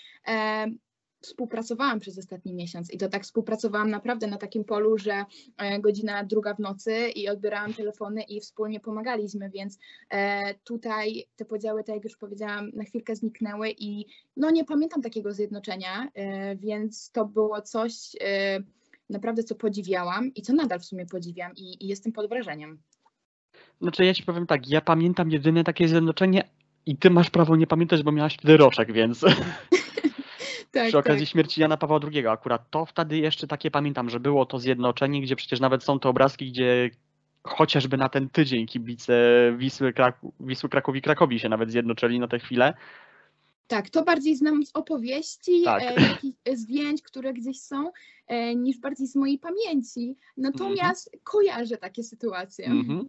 współpracowałam przez ostatni miesiąc i to tak współpracowałam naprawdę na takim polu, że e, godzina druga w nocy i odbierałam telefony i wspólnie pomagaliśmy, więc e, tutaj te podziały, tak jak już powiedziałam, na chwilkę zniknęły i no nie pamiętam takiego zjednoczenia, e, więc to było coś naprawdę, co podziwiałam i co nadal w sumie podziwiam i, i jestem pod wrażeniem. Znaczy ja ci powiem tak, ja pamiętam jedyne takie zjednoczenie i ty masz prawo nie pamiętać, bo miałaś wtedy roczek, więc... tak, przy okazji tak. śmierci Jana Pawła II. Akurat to wtedy jeszcze takie pamiętam, że było to zjednoczenie, gdzie przecież nawet są te obrazki, gdzie chociażby na ten tydzień kibice Wisły, Kraku, Wisły Kraków i Krakowi się nawet zjednoczyli na tę chwilę. Tak, to bardziej znam z opowieści, tak. e, zdjęć, które gdzieś są, e, niż bardziej z mojej pamięci. Natomiast mm -hmm. kojarzę takie sytuacje. Mm -hmm.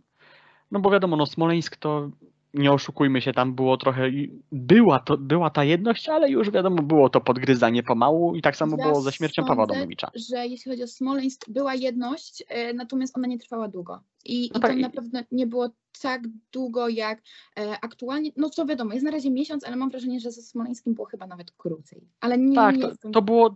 No bo wiadomo, no Smoleńsk to nie oszukujmy się, tam było trochę, była, to, była ta jedność, ale już wiadomo, było to podgryzanie pomału i tak samo ja było ze śmiercią Pawła Domowicza. że jeśli chodzi o Smoleńsk, była jedność, e, natomiast ona nie trwała długo. I, no i tak, tam na pewno nie było tak długo jak e, aktualnie, no co wiadomo, jest na razie miesiąc, ale mam wrażenie, że ze Smoleńskim było chyba nawet krócej. Ale nie, tak, nie to, jestem... to było,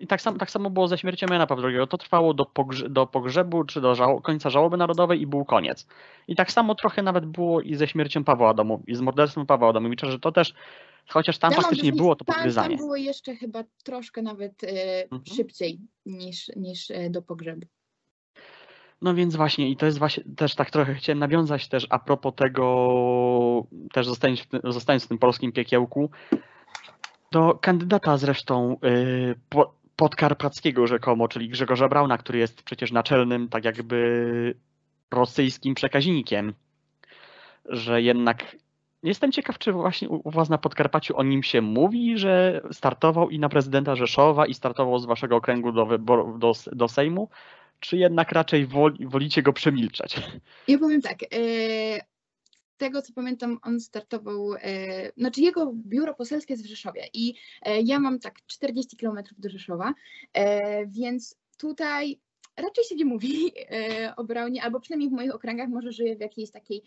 i tak, sam, tak samo było ze śmiercią Jana Pawła II. To trwało do, pogrze, do pogrzebu, czy do końca żałoby narodowej i był koniec. I tak samo trochę nawet było i ze śmiercią Pawła Adamu, i z morderstwem Pawła Adamowicza, że to też Chociaż tam ja faktycznie było to podgryzanie. Tam, tam było jeszcze chyba troszkę nawet e, mhm. szybciej niż, niż e, do pogrzebu. No więc właśnie i to jest właśnie też tak trochę chciałem nawiązać też a propos tego, też zostając w tym, zostając w tym polskim piekiełku, do kandydata zresztą yy, po, podkarpackiego rzekomo, czyli Grzegorza Brauna, który jest przecież naczelnym tak jakby rosyjskim przekaźnikiem, że jednak jestem ciekaw, czy właśnie u was na Podkarpaciu o nim się mówi, że startował i na prezydenta Rzeszowa i startował z waszego okręgu do, do, do Sejmu, czy jednak raczej woli, wolicie go przemilczać? Ja powiem tak. E, tego co pamiętam, on startował, e, znaczy jego biuro poselskie jest w Rzeszowie i e, ja mam tak 40 kilometrów do Rzeszowa, więc tutaj raczej się nie mówi o Braunie, albo przynajmniej w moich okręgach może żyje w jakiejś takiej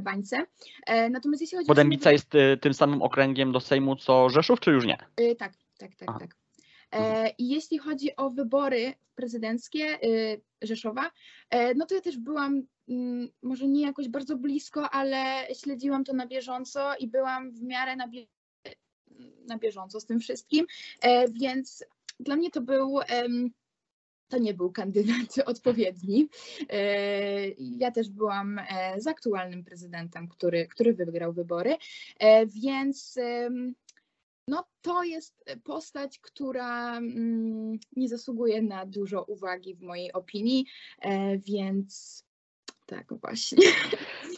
bańce. Natomiast jeśli chodzi Bo Dębica o... jest tym samym okręgiem do Sejmu co Rzeszów, czy już nie? Tak, tak, tak, tak. Mhm. I jeśli chodzi o wybory prezydenckie y, Rzeszowa, e, no to ja też byłam mm, może nie jakoś bardzo blisko, ale śledziłam to na bieżąco i byłam w miarę na, bie na bieżąco z tym wszystkim, e, więc dla mnie to był to nie był kandydat odpowiedni. E, Ja też byłam e, z aktualnym prezydentem, który, który wygrał wybory, E, więc no, to jest postać, która mm, nie zasługuje na dużo uwagi w mojej opinii, e, więc tak właśnie.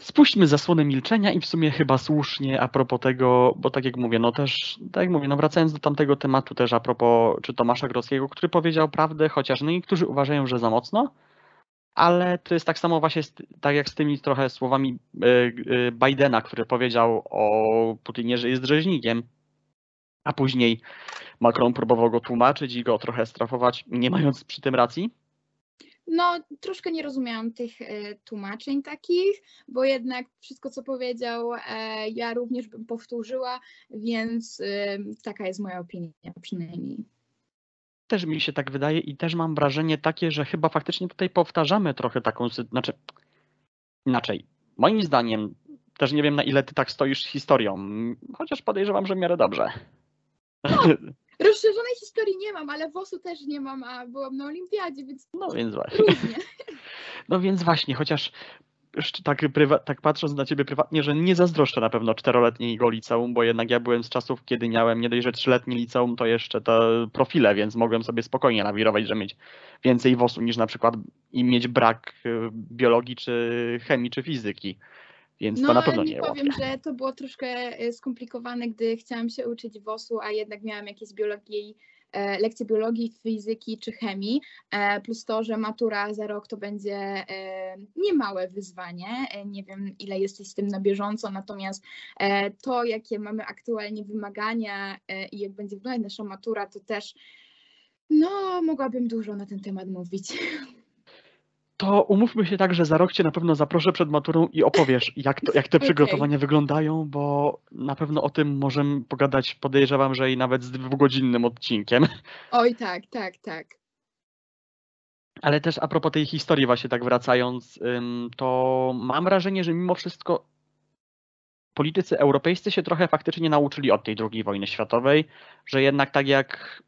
Spuśćmy zasłonę milczenia i w sumie chyba słusznie a propos tego, bo tak jak mówię, no też, tak jak mówię, no wracając do tamtego tematu też a propos czy Tomasza Grodzkiego, który powiedział prawdę, chociaż no niektórzy uważają, że za mocno, ale to jest tak samo właśnie tak jak z tymi trochę słowami e, e, Bidena, który powiedział o Putinie, że jest rzeźnikiem, a później Macron próbował go tłumaczyć i go trochę strafować, nie mając przy tym racji. No, troszkę nie rozumiałam tych e, tłumaczeń takich, bo jednak wszystko, co powiedział, e, ja również bym powtórzyła, więc e, taka jest moja opinia przynajmniej. Też mi się tak wydaje i też mam wrażenie takie, że chyba faktycznie tutaj powtarzamy trochę taką sytuację. Znaczy, inaczej. Moim zdaniem, też nie wiem na ile ty tak stoisz z historią, chociaż podejrzewam, że w miarę dobrze. Rozszerzonej historii nie mam, ale WOS-u też nie mam, a byłam na olimpiadzie, więc No więc właśnie. różnie. No więc właśnie, chociaż tak, tak patrząc na ciebie prywatnie, że nie zazdroszczę na pewno czteroletniego liceum, bo jednak ja byłem z czasów, kiedy miałem nie dość, że trzyletnie liceum, to jeszcze te profile, więc mogłem sobie spokojnie nawirować, że mieć więcej WOS-u niż na przykład i mieć brak y, biologii, czy chemii, czy fizyki. Więc to na pewno nie nie powiem, że to było troszkę e, skomplikowane, gdy chciałam się uczyć WOS-u, a jednak miałam jakieś biologii, e, lekcje biologii, fizyki czy chemii, e, plus to, że matura za rok to będzie niemałe wyzwanie. Nie wiem, ile jesteś z tym na bieżąco, natomiast to, jakie mamy aktualnie wymagania i jak będzie wyglądać nasza matura, to też no, mogłabym dużo na ten temat mówić. To umówmy się tak, że za rok cię na pewno zaproszę przed maturą i opowiesz, jak, to, jak te przygotowania wyglądają, bo na pewno o tym możemy pogadać, podejrzewam, że i nawet z dwugodzinnym odcinkiem. Oj, tak, tak, tak. Ale też a propos tej historii, właśnie tak wracając, to mam wrażenie, że mimo wszystko politycy europejscy się trochę faktycznie nauczyli od tej II wojny światowej, że jednak tak jak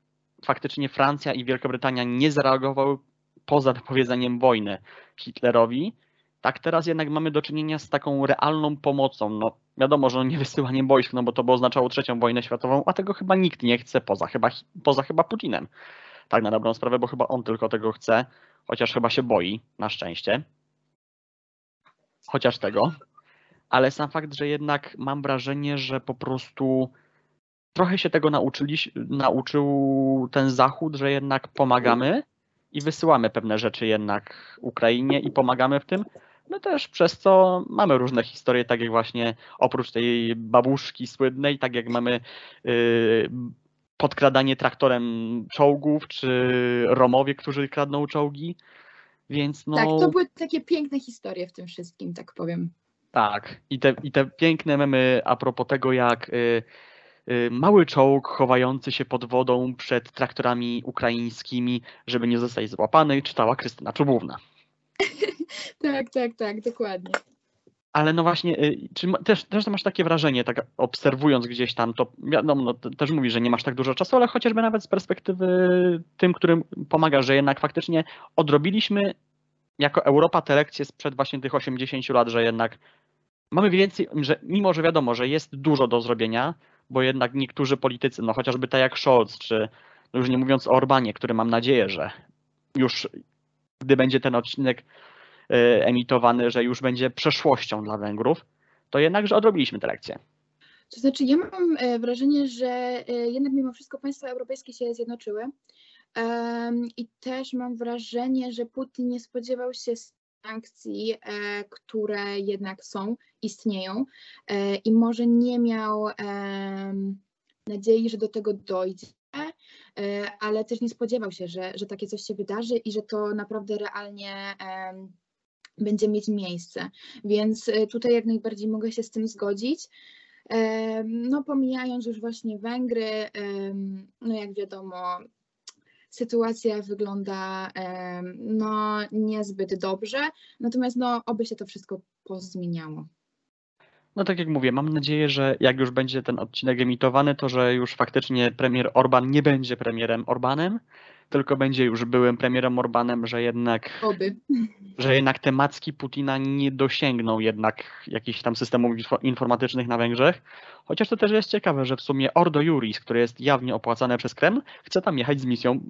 faktycznie Francja i Wielka Brytania nie zareagowały poza wypowiedzeniem wojny Hitlerowi, tak teraz jednak mamy do czynienia z taką realną pomocą. No wiadomo, że nie wysyłaniem wojsk, no bo to by oznaczało trzecią wojnę światową, a tego chyba nikt nie chce poza chyba, poza chyba Putinem. Tak na dobrą sprawę, bo chyba on tylko tego chce, chociaż chyba się boi, na szczęście. Chociaż tego. Ale sam fakt, że jednak mam wrażenie, że po prostu trochę się tego nauczyli, nauczył ten Zachód, że jednak pomagamy i wysyłamy pewne rzeczy jednak Ukrainie i pomagamy w tym. My też przez co mamy różne historie, tak jak właśnie oprócz tej babuszki słynnej, tak jak mamy yy, podkradanie traktorem czołgów, czy Romowie, którzy kradną czołgi. Więc no Tak, to były takie piękne historie w tym wszystkim, tak powiem. tak. I te, i te piękne memy a propos tego, jak y, y, mały czołg chowający się pod wodą przed traktorami ukraińskimi, żeby nie zostać złapany, czytała Krystyna Czubówna. Tak, tak, tak, dokładnie. Ale no właśnie, y, czy też, też masz takie wrażenie, tak obserwując gdzieś tam, to wiadomo, no, te- też mówisz, że nie masz tak dużo czasu, ale chociażby nawet z perspektywy tym, którym pomaga, że jednak faktycznie odrobiliśmy jako Europa te lekcje sprzed właśnie tych 80 lat, że jednak mamy więcej, że mimo, że wiadomo, że jest dużo do zrobienia, bo jednak niektórzy politycy, no chociażby tak jak Scholz, czy no już nie mówiąc o Orbanie, który mam nadzieję, że już gdy będzie ten odcinek e, emitowany, że już będzie przeszłością dla Węgrów, to jednak, że odrobiliśmy te lekcje. To znaczy, ja mam e, wrażenie, że e, jednak mimo wszystko państwa europejskie się zjednoczyły. I też mam wrażenie, że Putin nie spodziewał się sankcji, e, które jednak są, istnieją e, i może nie miał em, nadziei, że do tego dojdzie, e, ale też nie spodziewał się, że, że takie coś się wydarzy i że to naprawdę realnie będzie mieć miejsce. Więc e, tutaj jak najbardziej mogę się z tym zgodzić. No, pomijając już właśnie Węgry, no jak wiadomo, sytuacja wygląda em, no niezbyt dobrze, natomiast no oby się to wszystko pozmieniało. No tak jak mówię, mam nadzieję, że jak już będzie ten odcinek emitowany, to że już faktycznie premier Orban nie będzie premierem Orbanem, tylko będzie już byłym premierem Orbanem, że jednak, Oby. że jednak te macki Putina nie dosięgną jednak jakichś tam systemów info- informatycznych na Węgrzech. Chociaż to też jest ciekawe, że w sumie Ordo Juris, które jest jawnie opłacane przez Kreml, chce tam jechać z misją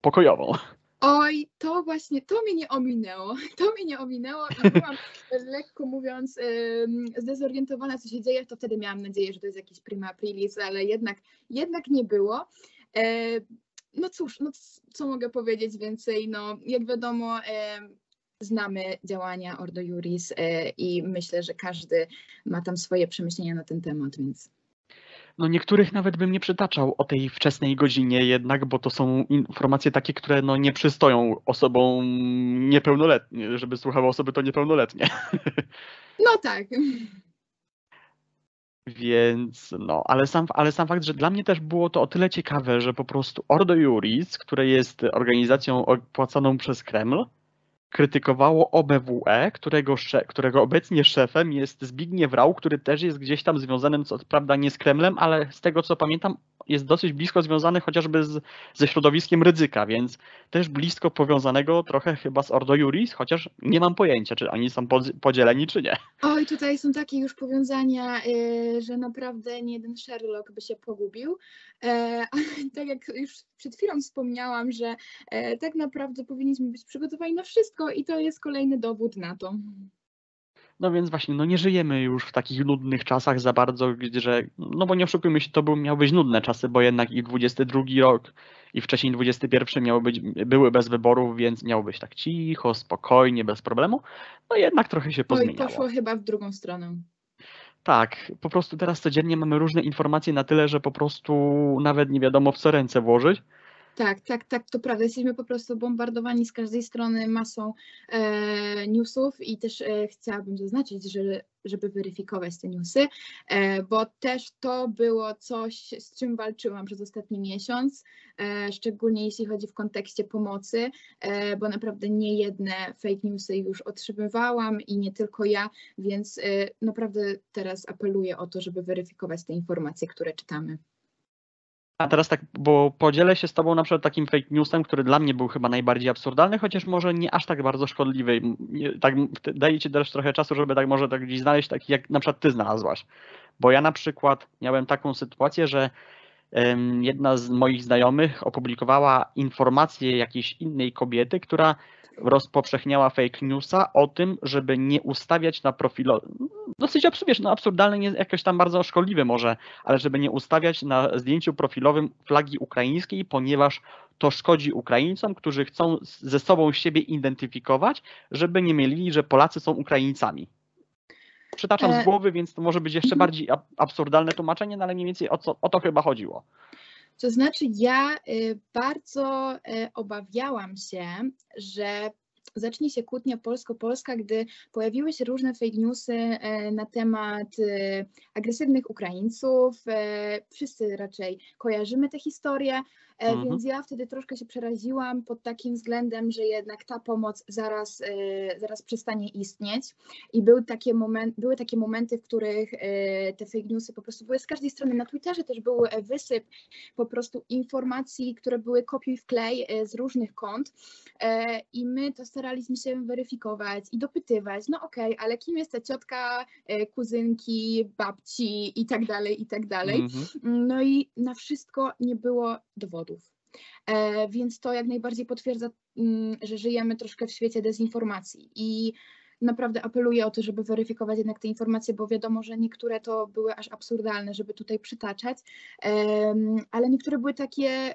pokojową. Oj, to właśnie, to mnie nie ominęło. To mnie nie ominęło i byłam lekko mówiąc zdezorientowana, co się dzieje. To wtedy miałam nadzieję, że to jest jakiś prima aprilis, ale jednak, jednak nie było. E, no cóż, no co mogę powiedzieć więcej? No, jak wiadomo, em, znamy działania Ordo Juris e, i myślę, że każdy ma tam swoje przemyślenia na ten temat, więc No niektórych nawet bym nie przytaczał o tej wczesnej godzinie jednak, bo to są informacje takie, które no nie przystoją osobom niepełnoletnim, żeby słuchały osoby to niepełnoletnie. no tak. Więc no, ale sam, ale sam fakt, że dla mnie też było to o tyle ciekawe, że po prostu Ordo Juris, które jest organizacją opłacaną przez Kreml, krytykowało OBWE, którego, którego obecnie szefem jest Zbigniew Rau, który też jest gdzieś tam związany, co prawda nie z Kremlem, ale z tego co pamiętam, jest dosyć blisko związany chociażby z, ze środowiskiem Rydzyka, więc też blisko powiązanego trochę chyba z Ordo Juris, chociaż nie mam pojęcia, czy oni są podz- podzieleni, czy nie. Oj, tutaj są takie już powiązania, y, że naprawdę nie jeden Sherlock by się pogubił. E, tak jak już przed chwilą wspomniałam, że e, tak naprawdę powinniśmy być przygotowani na wszystko i to jest kolejny dowód na to. No więc właśnie, no nie żyjemy już w takich nudnych czasach za bardzo, gdzie, że, no bo nie oszukujmy się, to był, miał być nudne czasy, bo jednak i 22 rok i wcześniej 21 miały być, były bez wyborów, więc miało być tak cicho, spokojnie, bez problemu. No jednak trochę się pozmieniało. poszło chyba w drugą stronę. Tak, po prostu teraz codziennie mamy różne informacje na tyle, że po prostu nawet nie wiadomo w co ręce włożyć. Tak, tak, tak, to prawda. Jesteśmy po prostu bombardowani z każdej strony masą e, newsów i też e, chciałabym zaznaczyć, że, żeby weryfikować te newsy, e, bo też to było coś, z czym walczyłam przez ostatni miesiąc, e, szczególnie jeśli chodzi w kontekście pomocy, e, bo naprawdę nie jedne fake newsy już otrzymywałam i nie tylko ja, więc naprawdę teraz apeluję o to, żeby weryfikować te informacje, które czytamy. A teraz tak, bo podzielę się z tobą na przykład takim fake newsem, który dla mnie był chyba najbardziej absurdalny, chociaż może nie aż tak bardzo szkodliwy. Tak, daje ci też trochę czasu, żeby tak może tak gdzieś znaleźć taki, jak na przykład ty znalazłaś. Bo ja na przykład miałem taką sytuację, że jedna z moich znajomych opublikowała informację jakiejś innej kobiety, która rozpowszechniała fake newsa o tym, żeby nie ustawiać na profilu, dosyć absurd, no absurdalny, nie jakoś tam bardzo szkodliwy może, ale żeby nie ustawiać na zdjęciu profilowym flagi ukraińskiej, ponieważ to szkodzi Ukraińcom, którzy chcą ze sobą siebie identyfikować, żeby nie mieli, że Polacy są Ukraińcami. Przytaczam E, z głowy, więc to może być jeszcze mhm. bardziej ab- absurdalne tłumaczenie, no ale mniej więcej o, co, o to chyba chodziło. To znaczy, ja y, bardzo y, obawiałam się, że zacznie się kłótnia polsko-polska, gdy pojawiły się różne fake newsy e, na temat e, agresywnych Ukraińców. E, Wszyscy raczej kojarzymy tę historię, e, Mhm. więc ja wtedy troszkę się przeraziłam pod takim względem, że jednak ta pomoc zaraz, zaraz przestanie istnieć. I były takie, moment, były takie momenty, w których te fake newsy po prostu były z każdej strony. Na Twitterze też był wysyp po prostu informacji, które były kopiuj wklej e, z różnych kont i my to staraliśmy się weryfikować i dopytywać, no okej, ale kim jest ta ciotka, e, kuzynki, babci i tak dalej, i tak dalej. Mhm. No i na wszystko nie było dowodów. E, więc to jak najbardziej potwierdza, mm, że żyjemy troszkę w świecie dezinformacji i naprawdę apeluję o to, żeby weryfikować jednak te informacje, bo wiadomo, że niektóre to były aż absurdalne, żeby tutaj przytaczać, ale niektóre były takie,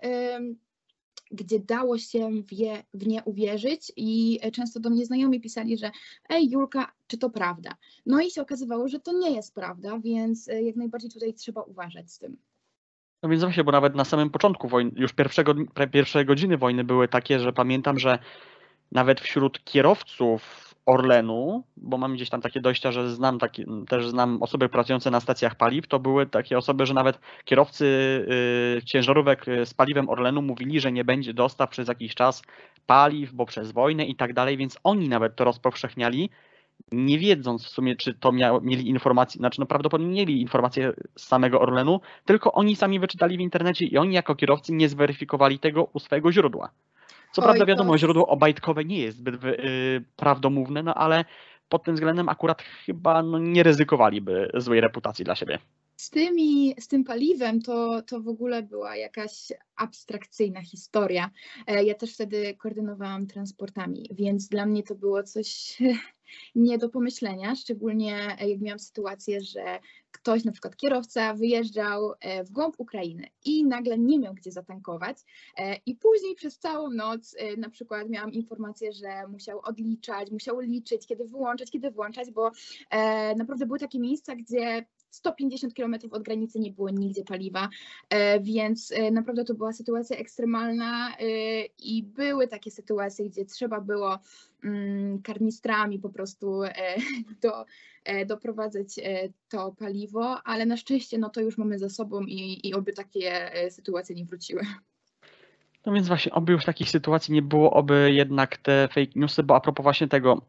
gdzie dało się w, je, w nie uwierzyć i e, często do mnie znajomi pisali, że ej Julka, czy to prawda? No i się okazywało, że to nie jest prawda, więc e, jak najbardziej tutaj trzeba uważać z tym. No więc właśnie, bo nawet na samym początku wojny, już pierwszego, pierwsze godziny wojny były takie, że pamiętam, że nawet wśród kierowców Orlenu, bo mam gdzieś tam takie dojścia, że znam takie, też znam osoby pracujące na stacjach paliw, to były takie osoby, że nawet kierowcy y, ciężarówek y, z paliwem Orlenu mówili, że nie będzie dostaw przez jakiś czas paliw, bo przez wojnę i tak dalej, więc oni nawet to rozpowszechniali, nie wiedząc w sumie, czy to mieli informacje, znaczy no prawdopodobnie mieli informacje z samego Orlenu, tylko oni sami wyczytali w internecie i oni jako kierowcy nie zweryfikowali tego u swojego źródła. Co Oj, prawda to- wiadomo, źródło obajtkowe nie jest zbyt wy- y, prawdomówne, no ale pod tym względem akurat chyba no, nie ryzykowaliby złej reputacji dla siebie. Z, tymi, z tym paliwem to, to w ogóle była jakaś abstrakcyjna historia. E, Ja też wtedy koordynowałam transportami, więc dla mnie to było coś nie do pomyślenia, szczególnie e, jak miałam sytuację, że ktoś, na przykład kierowca, wyjeżdżał e, w głąb Ukrainy i nagle nie miał gdzie zatankować e, i później przez całą noc na przykład miałam informację, że musiał odliczać, musiał liczyć, kiedy wyłączać, kiedy włączać, bo naprawdę były takie miejsca, gdzie 150 km od granicy nie było nigdzie paliwa, e, więc e, naprawdę to była sytuacja ekstremalna e, i były takie sytuacje, gdzie trzeba było mm, karnistrami po prostu do, doprowadzać to paliwo, ale na szczęście no to już mamy za sobą i, i oby takie sytuacje nie wróciły. No więc właśnie, oby już takich sytuacji nie było, oby jednak te fake newsy, bo a propos właśnie tego,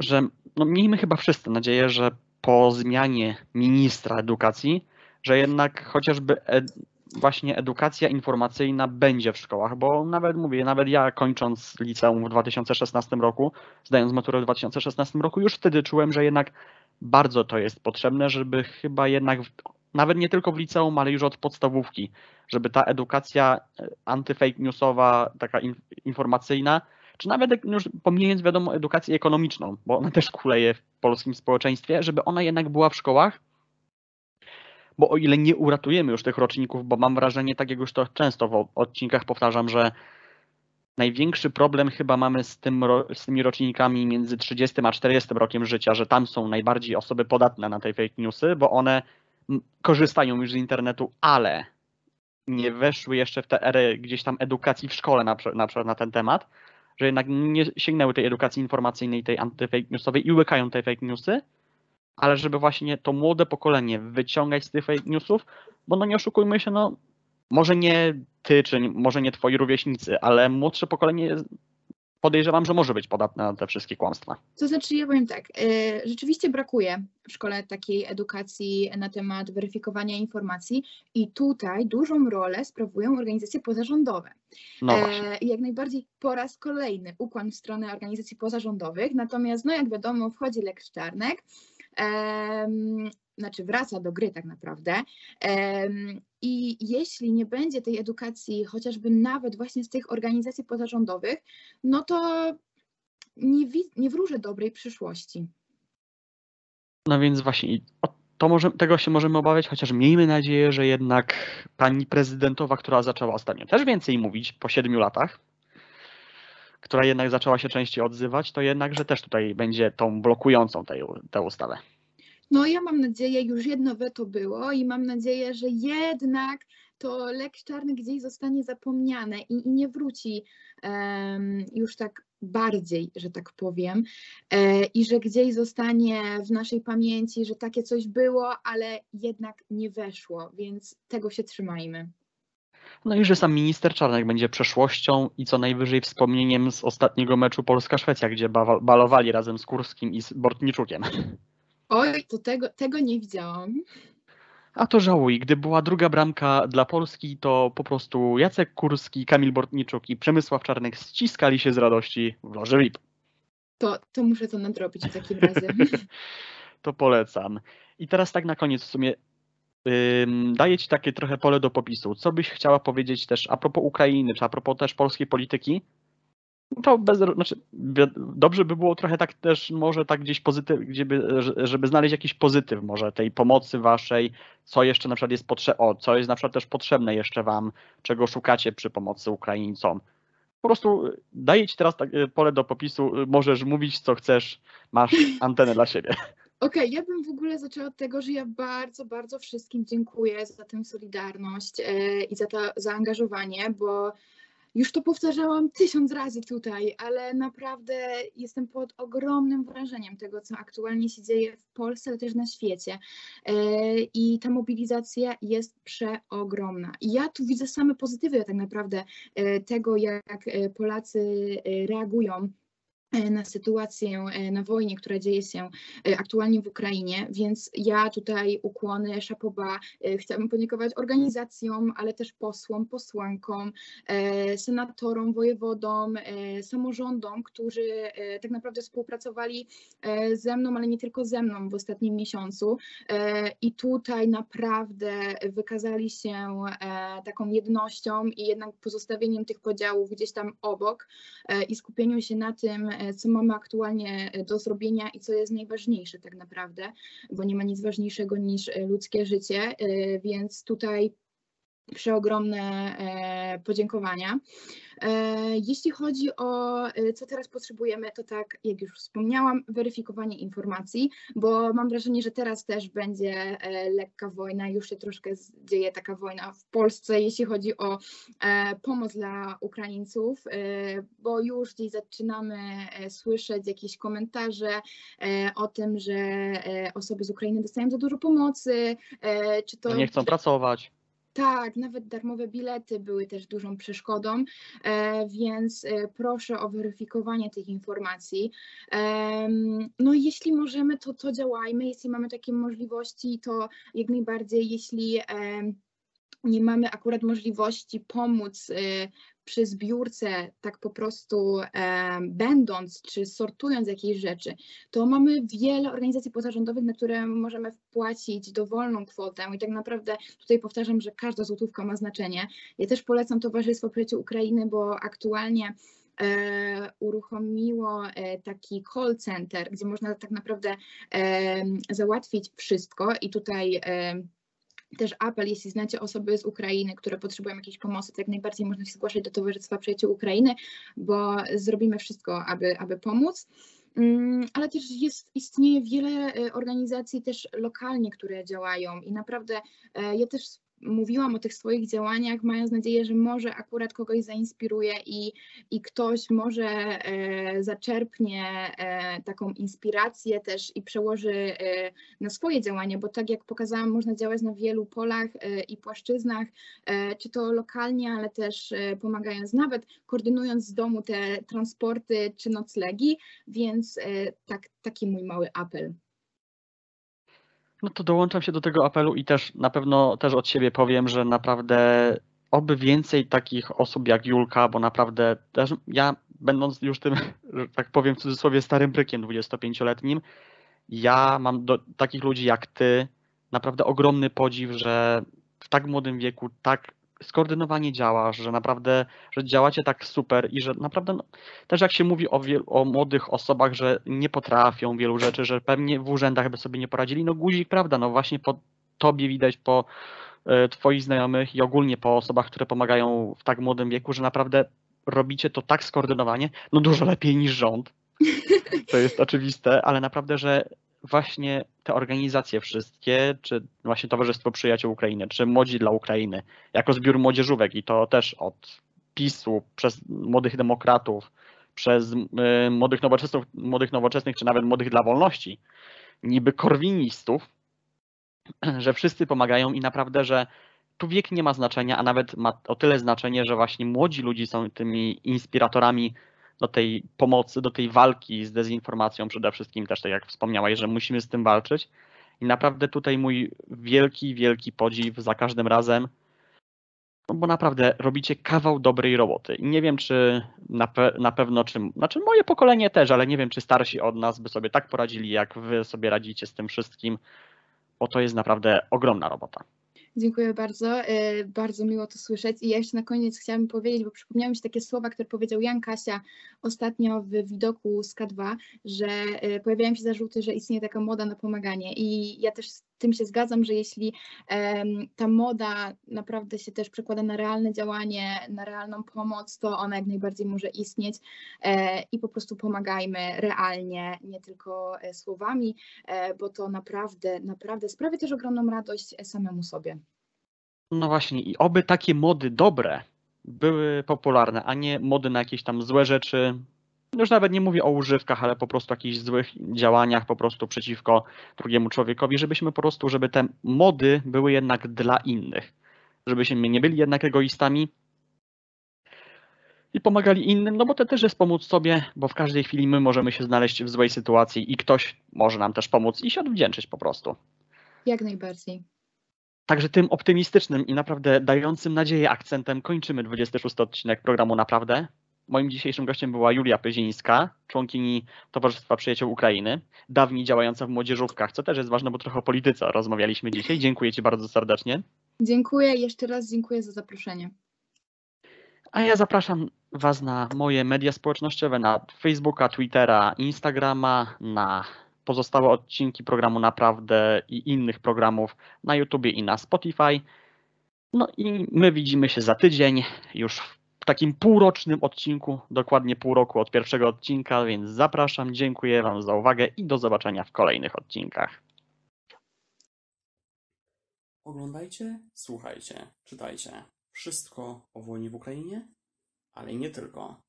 że no miejmy chyba wszyscy nadzieję, że po zmianie ministra edukacji, że jednak chociażby ed, właśnie edukacja informacyjna będzie w szkołach, bo nawet mówię, nawet ja kończąc liceum w 2016 roku, zdając maturę w 2016 roku, już wtedy czułem, że jednak bardzo to jest potrzebne, żeby chyba jednak nawet nie tylko w liceum, ale już od podstawówki, żeby ta edukacja e, antyfake newsowa, taka in, informacyjna, czy nawet już pomijając wiadomo edukację ekonomiczną, bo ona też kuleje w polskim społeczeństwie, żeby ona jednak była w szkołach, bo o ile nie uratujemy już tych roczników, bo mam wrażenie, tak jak już to często w odcinkach powtarzam, że największy problem chyba mamy z, tym, z tymi rocznikami między 30 a 40 rokiem życia, że tam są najbardziej osoby podatne na te fake newsy, bo one korzystają już z internetu, ale nie weszły jeszcze w tę erę gdzieś tam edukacji w szkole na, na na ten temat, że jednak nie sięgnęły tej edukacji informacyjnej, tej antyfake newsowej i łykają te fake newsy, ale żeby właśnie to młode pokolenie wyciągać z tych fake newsów, bo no nie oszukujmy się, no może nie ty, czy może nie twoi rówieśnicy, ale młodsze pokolenie podejrzewam, że może być podatne na te wszystkie kłamstwa. To znaczy, ja powiem tak, e, rzeczywiście brakuje w szkole takiej edukacji na temat weryfikowania informacji i tutaj dużą rolę sprawują organizacje pozarządowe. No właśnie. E, i jak najbardziej po raz kolejny ukłon w stronę organizacji pozarządowych, natomiast no jak wiadomo wchodzi Lex Czarnek, znaczy wraca do gry tak naprawdę i jeśli nie będzie tej edukacji chociażby nawet właśnie z tych organizacji pozarządowych, no to nie, nie wróżę dobrej przyszłości. No więc właśnie to może, tego się możemy obawiać, chociaż miejmy nadzieję, że jednak pani prezydentowa, która zaczęła ostatnio też więcej mówić po siedmiu latach, która jednak zaczęła się częściej odzywać, to jednak, że też tutaj będzie tą blokującą tę ustawę. No ja mam nadzieję, już jedno weto było i mam nadzieję, że jednak to Lex Czarny gdzieś zostanie zapomniane i, i nie wróci em, już tak bardziej, że tak powiem, e, i że gdzieś zostanie w naszej pamięci, że takie coś było, ale jednak nie weszło, więc tego się trzymajmy. No i że sam minister Czarnek będzie przeszłością i co najwyżej wspomnieniem z ostatniego meczu Polska-Szwecja, gdzie balowali razem z Kurskim i z Bortniczukiem. Oj, to tego, tego nie widziałam. A to żałuj, gdy była druga bramka dla Polski, to po prostu Jacek Kurski, Kamil Bortniczuk i Przemysław Czarnek ściskali się z radości w loży VIP. To, to muszę to nadrobić w takim razie. to polecam. I teraz tak na koniec w sumie daję Ci takie trochę pole do popisu. Co byś chciała powiedzieć też a propos Ukrainy, czy a propos też polskiej polityki? To bez, znaczy, dobrze by było trochę tak też może tak gdzieś pozytyw, gdzie by, że- żeby znaleźć jakiś pozytyw może tej pomocy waszej, co jeszcze na przykład jest potrzebne, o, co jest na przykład też potrzebne jeszcze wam, czego szukacie przy pomocy Ukraińcom. Po prostu daję ci teraz tak, y, pole do popisu, y, możesz mówić co chcesz, masz antenę dla siebie. Okej, ja bym w ogóle zaczęła od tego, że ja bardzo, bardzo wszystkim dziękuję za tę solidarność i za to zaangażowanie, bo już to powtarzałam tysiąc razy tutaj, ale naprawdę jestem pod ogromnym wrażeniem tego, co aktualnie się dzieje w Polsce, ale też na świecie. E, I ta mobilizacja jest przeogromna. I ja tu widzę same pozytywy tak naprawdę e, tego, jak e, Polacy reagują na sytuację e, na wojnie, która dzieje się e, aktualnie w Ukrainie, więc ja tutaj ukłony Szapoba chciałabym podziękować organizacjom, ale też posłom, posłankom, senatorom, wojewodom, samorządom, którzy tak naprawdę współpracowali ze mną, ale nie tylko ze mną w ostatnim miesiącu i tutaj naprawdę wykazali się taką jednością i jednak pozostawieniem tych podziałów gdzieś tam obok i skupieniu się na tym, E, co mamy aktualnie e, do zrobienia i co jest najważniejsze tak naprawdę, bo nie ma nic ważniejszego niż e, ludzkie życie, więc tutaj przeogromne podziękowania. E, jeśli chodzi o e, co teraz potrzebujemy, to tak jak już wspomniałam, weryfikowanie informacji, bo mam wrażenie, że teraz też będzie e, lekka wojna, już się troszkę dzieje taka wojna w Polsce, jeśli chodzi o pomoc dla Ukraińców, bo już gdzieś zaczynamy słyszeć jakieś komentarze o tym, że osoby z Ukrainy dostają za dużo pomocy, czy to... Nie chcą pracować. Tak, nawet darmowe bilety były też dużą przeszkodą, e, więc e, proszę o weryfikowanie tych informacji. No jeśli możemy, to to działajmy. Jeśli mamy takie możliwości, to jak najbardziej, jeśli nie mamy akurat możliwości pomóc y, przy zbiórce, tak po prostu e, będąc czy sortując jakieś rzeczy, to mamy wiele organizacji pozarządowych, na które możemy wpłacić dowolną kwotę i tak naprawdę tutaj powtarzam, że każda złotówka ma znaczenie. Ja też polecam Towarzystwo Przyjaciół Ukrainy, bo aktualnie e, uruchomiło e, taki call center, gdzie można tak naprawdę załatwić wszystko i tutaj też apel, jeśli znacie osoby z Ukrainy, które potrzebują jakiejś pomocy, to jak najbardziej można się zgłaszać do Towarzystwa Przyjaciół Ukrainy, bo zrobimy wszystko, aby, aby pomóc. Mm, ale też jest, istnieje wiele e, organizacji też lokalnie, które działają i naprawdę e, ja też mówiłam o tych swoich działaniach, mając nadzieję, że może akurat kogoś zainspiruje i, i ktoś może e, zaczerpnie e, taką inspirację też i przełoży e, na swoje działania, bo tak jak pokazałam, można działać na wielu polach e, i płaszczyznach, e, czy to lokalnie, ale też e, pomagając nawet, koordynując z domu te transporty czy noclegi, więc tak, taki mój mały apel. No to dołączam się do tego apelu i też na pewno też od siebie powiem, że naprawdę oby więcej takich osób jak Julka, bo naprawdę też ja będąc już tym, że tak powiem w cudzysłowie starym brykiem 25-letnim, ja mam do takich ludzi jak ty naprawdę ogromny podziw, że w tak młodym wieku tak skoordynowanie działa, że naprawdę, że działacie tak super i że naprawdę no, też jak się mówi o, o młodych osobach, że nie potrafią wielu rzeczy, że pewnie w urzędach by sobie nie poradzili, no guzik, prawda, no właśnie po tobie widać, po y, twoich znajomych i ogólnie po osobach, które pomagają w tak młodym wieku, że naprawdę robicie to tak skoordynowanie, no dużo lepiej niż rząd. To jest oczywiste, ale naprawdę, że właśnie te organizacje wszystkie, czy właśnie Towarzystwo Przyjaciół Ukrainy, czy Młodzi dla Ukrainy, jako zbiór młodzieżówek i to też od PiSu, przez młodych demokratów, przez y, młodych, nowoczesnych, młodych nowoczesnych, czy nawet młodych dla wolności, niby korwinistów, że wszyscy pomagają i naprawdę, że tu wiek nie ma znaczenia, a nawet ma o tyle znaczenie, że właśnie młodzi ludzie są tymi inspiratorami do tej pomocy, do tej walki z dezinformacją przede wszystkim też, tak jak wspomniałaś, że musimy z tym walczyć. I naprawdę tutaj mój wielki, wielki podziw za każdym razem, no bo naprawdę robicie kawał dobrej roboty. I nie wiem, czy na, pe na pewno, czy, znaczy moje pokolenie też, ale nie wiem, czy starsi od nas by sobie tak poradzili, jak wy sobie radzicie z tym wszystkim, bo to jest naprawdę ogromna robota. Dziękuję bardzo. E, bardzo miło to słyszeć. I ja jeszcze na koniec chciałabym powiedzieć, bo przypomniały mi się takie słowa, które powiedział Jan Kasia ostatnio w widoku z K2, że e, pojawiają się zarzuty, że istnieje taka moda na pomaganie. I ja też tym się zgadzam, że jeśli ta moda naprawdę się też przekłada na realne działanie, na realną pomoc, to ona jak najbardziej może istnieć e, i po prostu pomagajmy realnie, nie tylko słowami, bo to naprawdę, naprawdę sprawia też ogromną radość samemu sobie. No właśnie, i oby takie mody dobre były popularne, a nie mody na jakieś tam złe rzeczy. Już nawet nie mówię o używkach, ale po prostu jakichś złych działaniach po prostu przeciwko drugiemu człowiekowi, żebyśmy po prostu, żeby te mody były jednak dla innych. Żebyśmy nie byli jednak egoistami. i pomagali innym, no bo to też jest pomóc sobie, bo w każdej chwili my możemy się znaleźć w złej sytuacji i ktoś może nam też pomóc i się odwdzięczyć po prostu. Jak najbardziej. Także tym optymistycznym i naprawdę dającym nadzieję akcentem kończymy 26 odcinek programu Naprawdę. Moim dzisiejszym gościem była Julia Pyzińska, członkini Towarzystwa Przyjaciół Ukrainy, dawniej działająca w młodzieżówkach, co też jest ważne, bo trochę o polityce rozmawialiśmy dzisiaj. Dziękuję Ci bardzo serdecznie. Dziękuję, jeszcze raz dziękuję za zaproszenie. A ja zapraszam Was na moje media społecznościowe, na Facebooka, Twittera, Instagrama, na pozostałe odcinki programu Naprawdę i innych programów na YouTubie i na Spotify. No i my widzimy się za tydzień, już w takim półrocznym odcinku, dokładnie pół roku od pierwszego odcinka, więc zapraszam, dziękuję Wam za uwagę i do zobaczenia w kolejnych odcinkach. Oglądajcie, słuchajcie, czytajcie. Wszystko o wojnie w Ukrainie, ale nie tylko.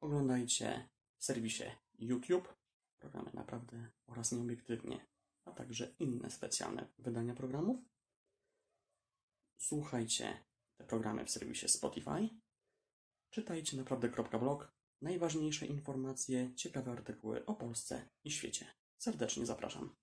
Oglądajcie w serwisie YouTube, programy naprawdę oraz nieobiektywnie, a także inne specjalne wydania programów. Słuchajcie te programy w serwisie Spotify. Czytajcie naprawdę.blog. Najważniejsze informacje, ciekawe artykuły o Polsce i świecie. Serdecznie zapraszam.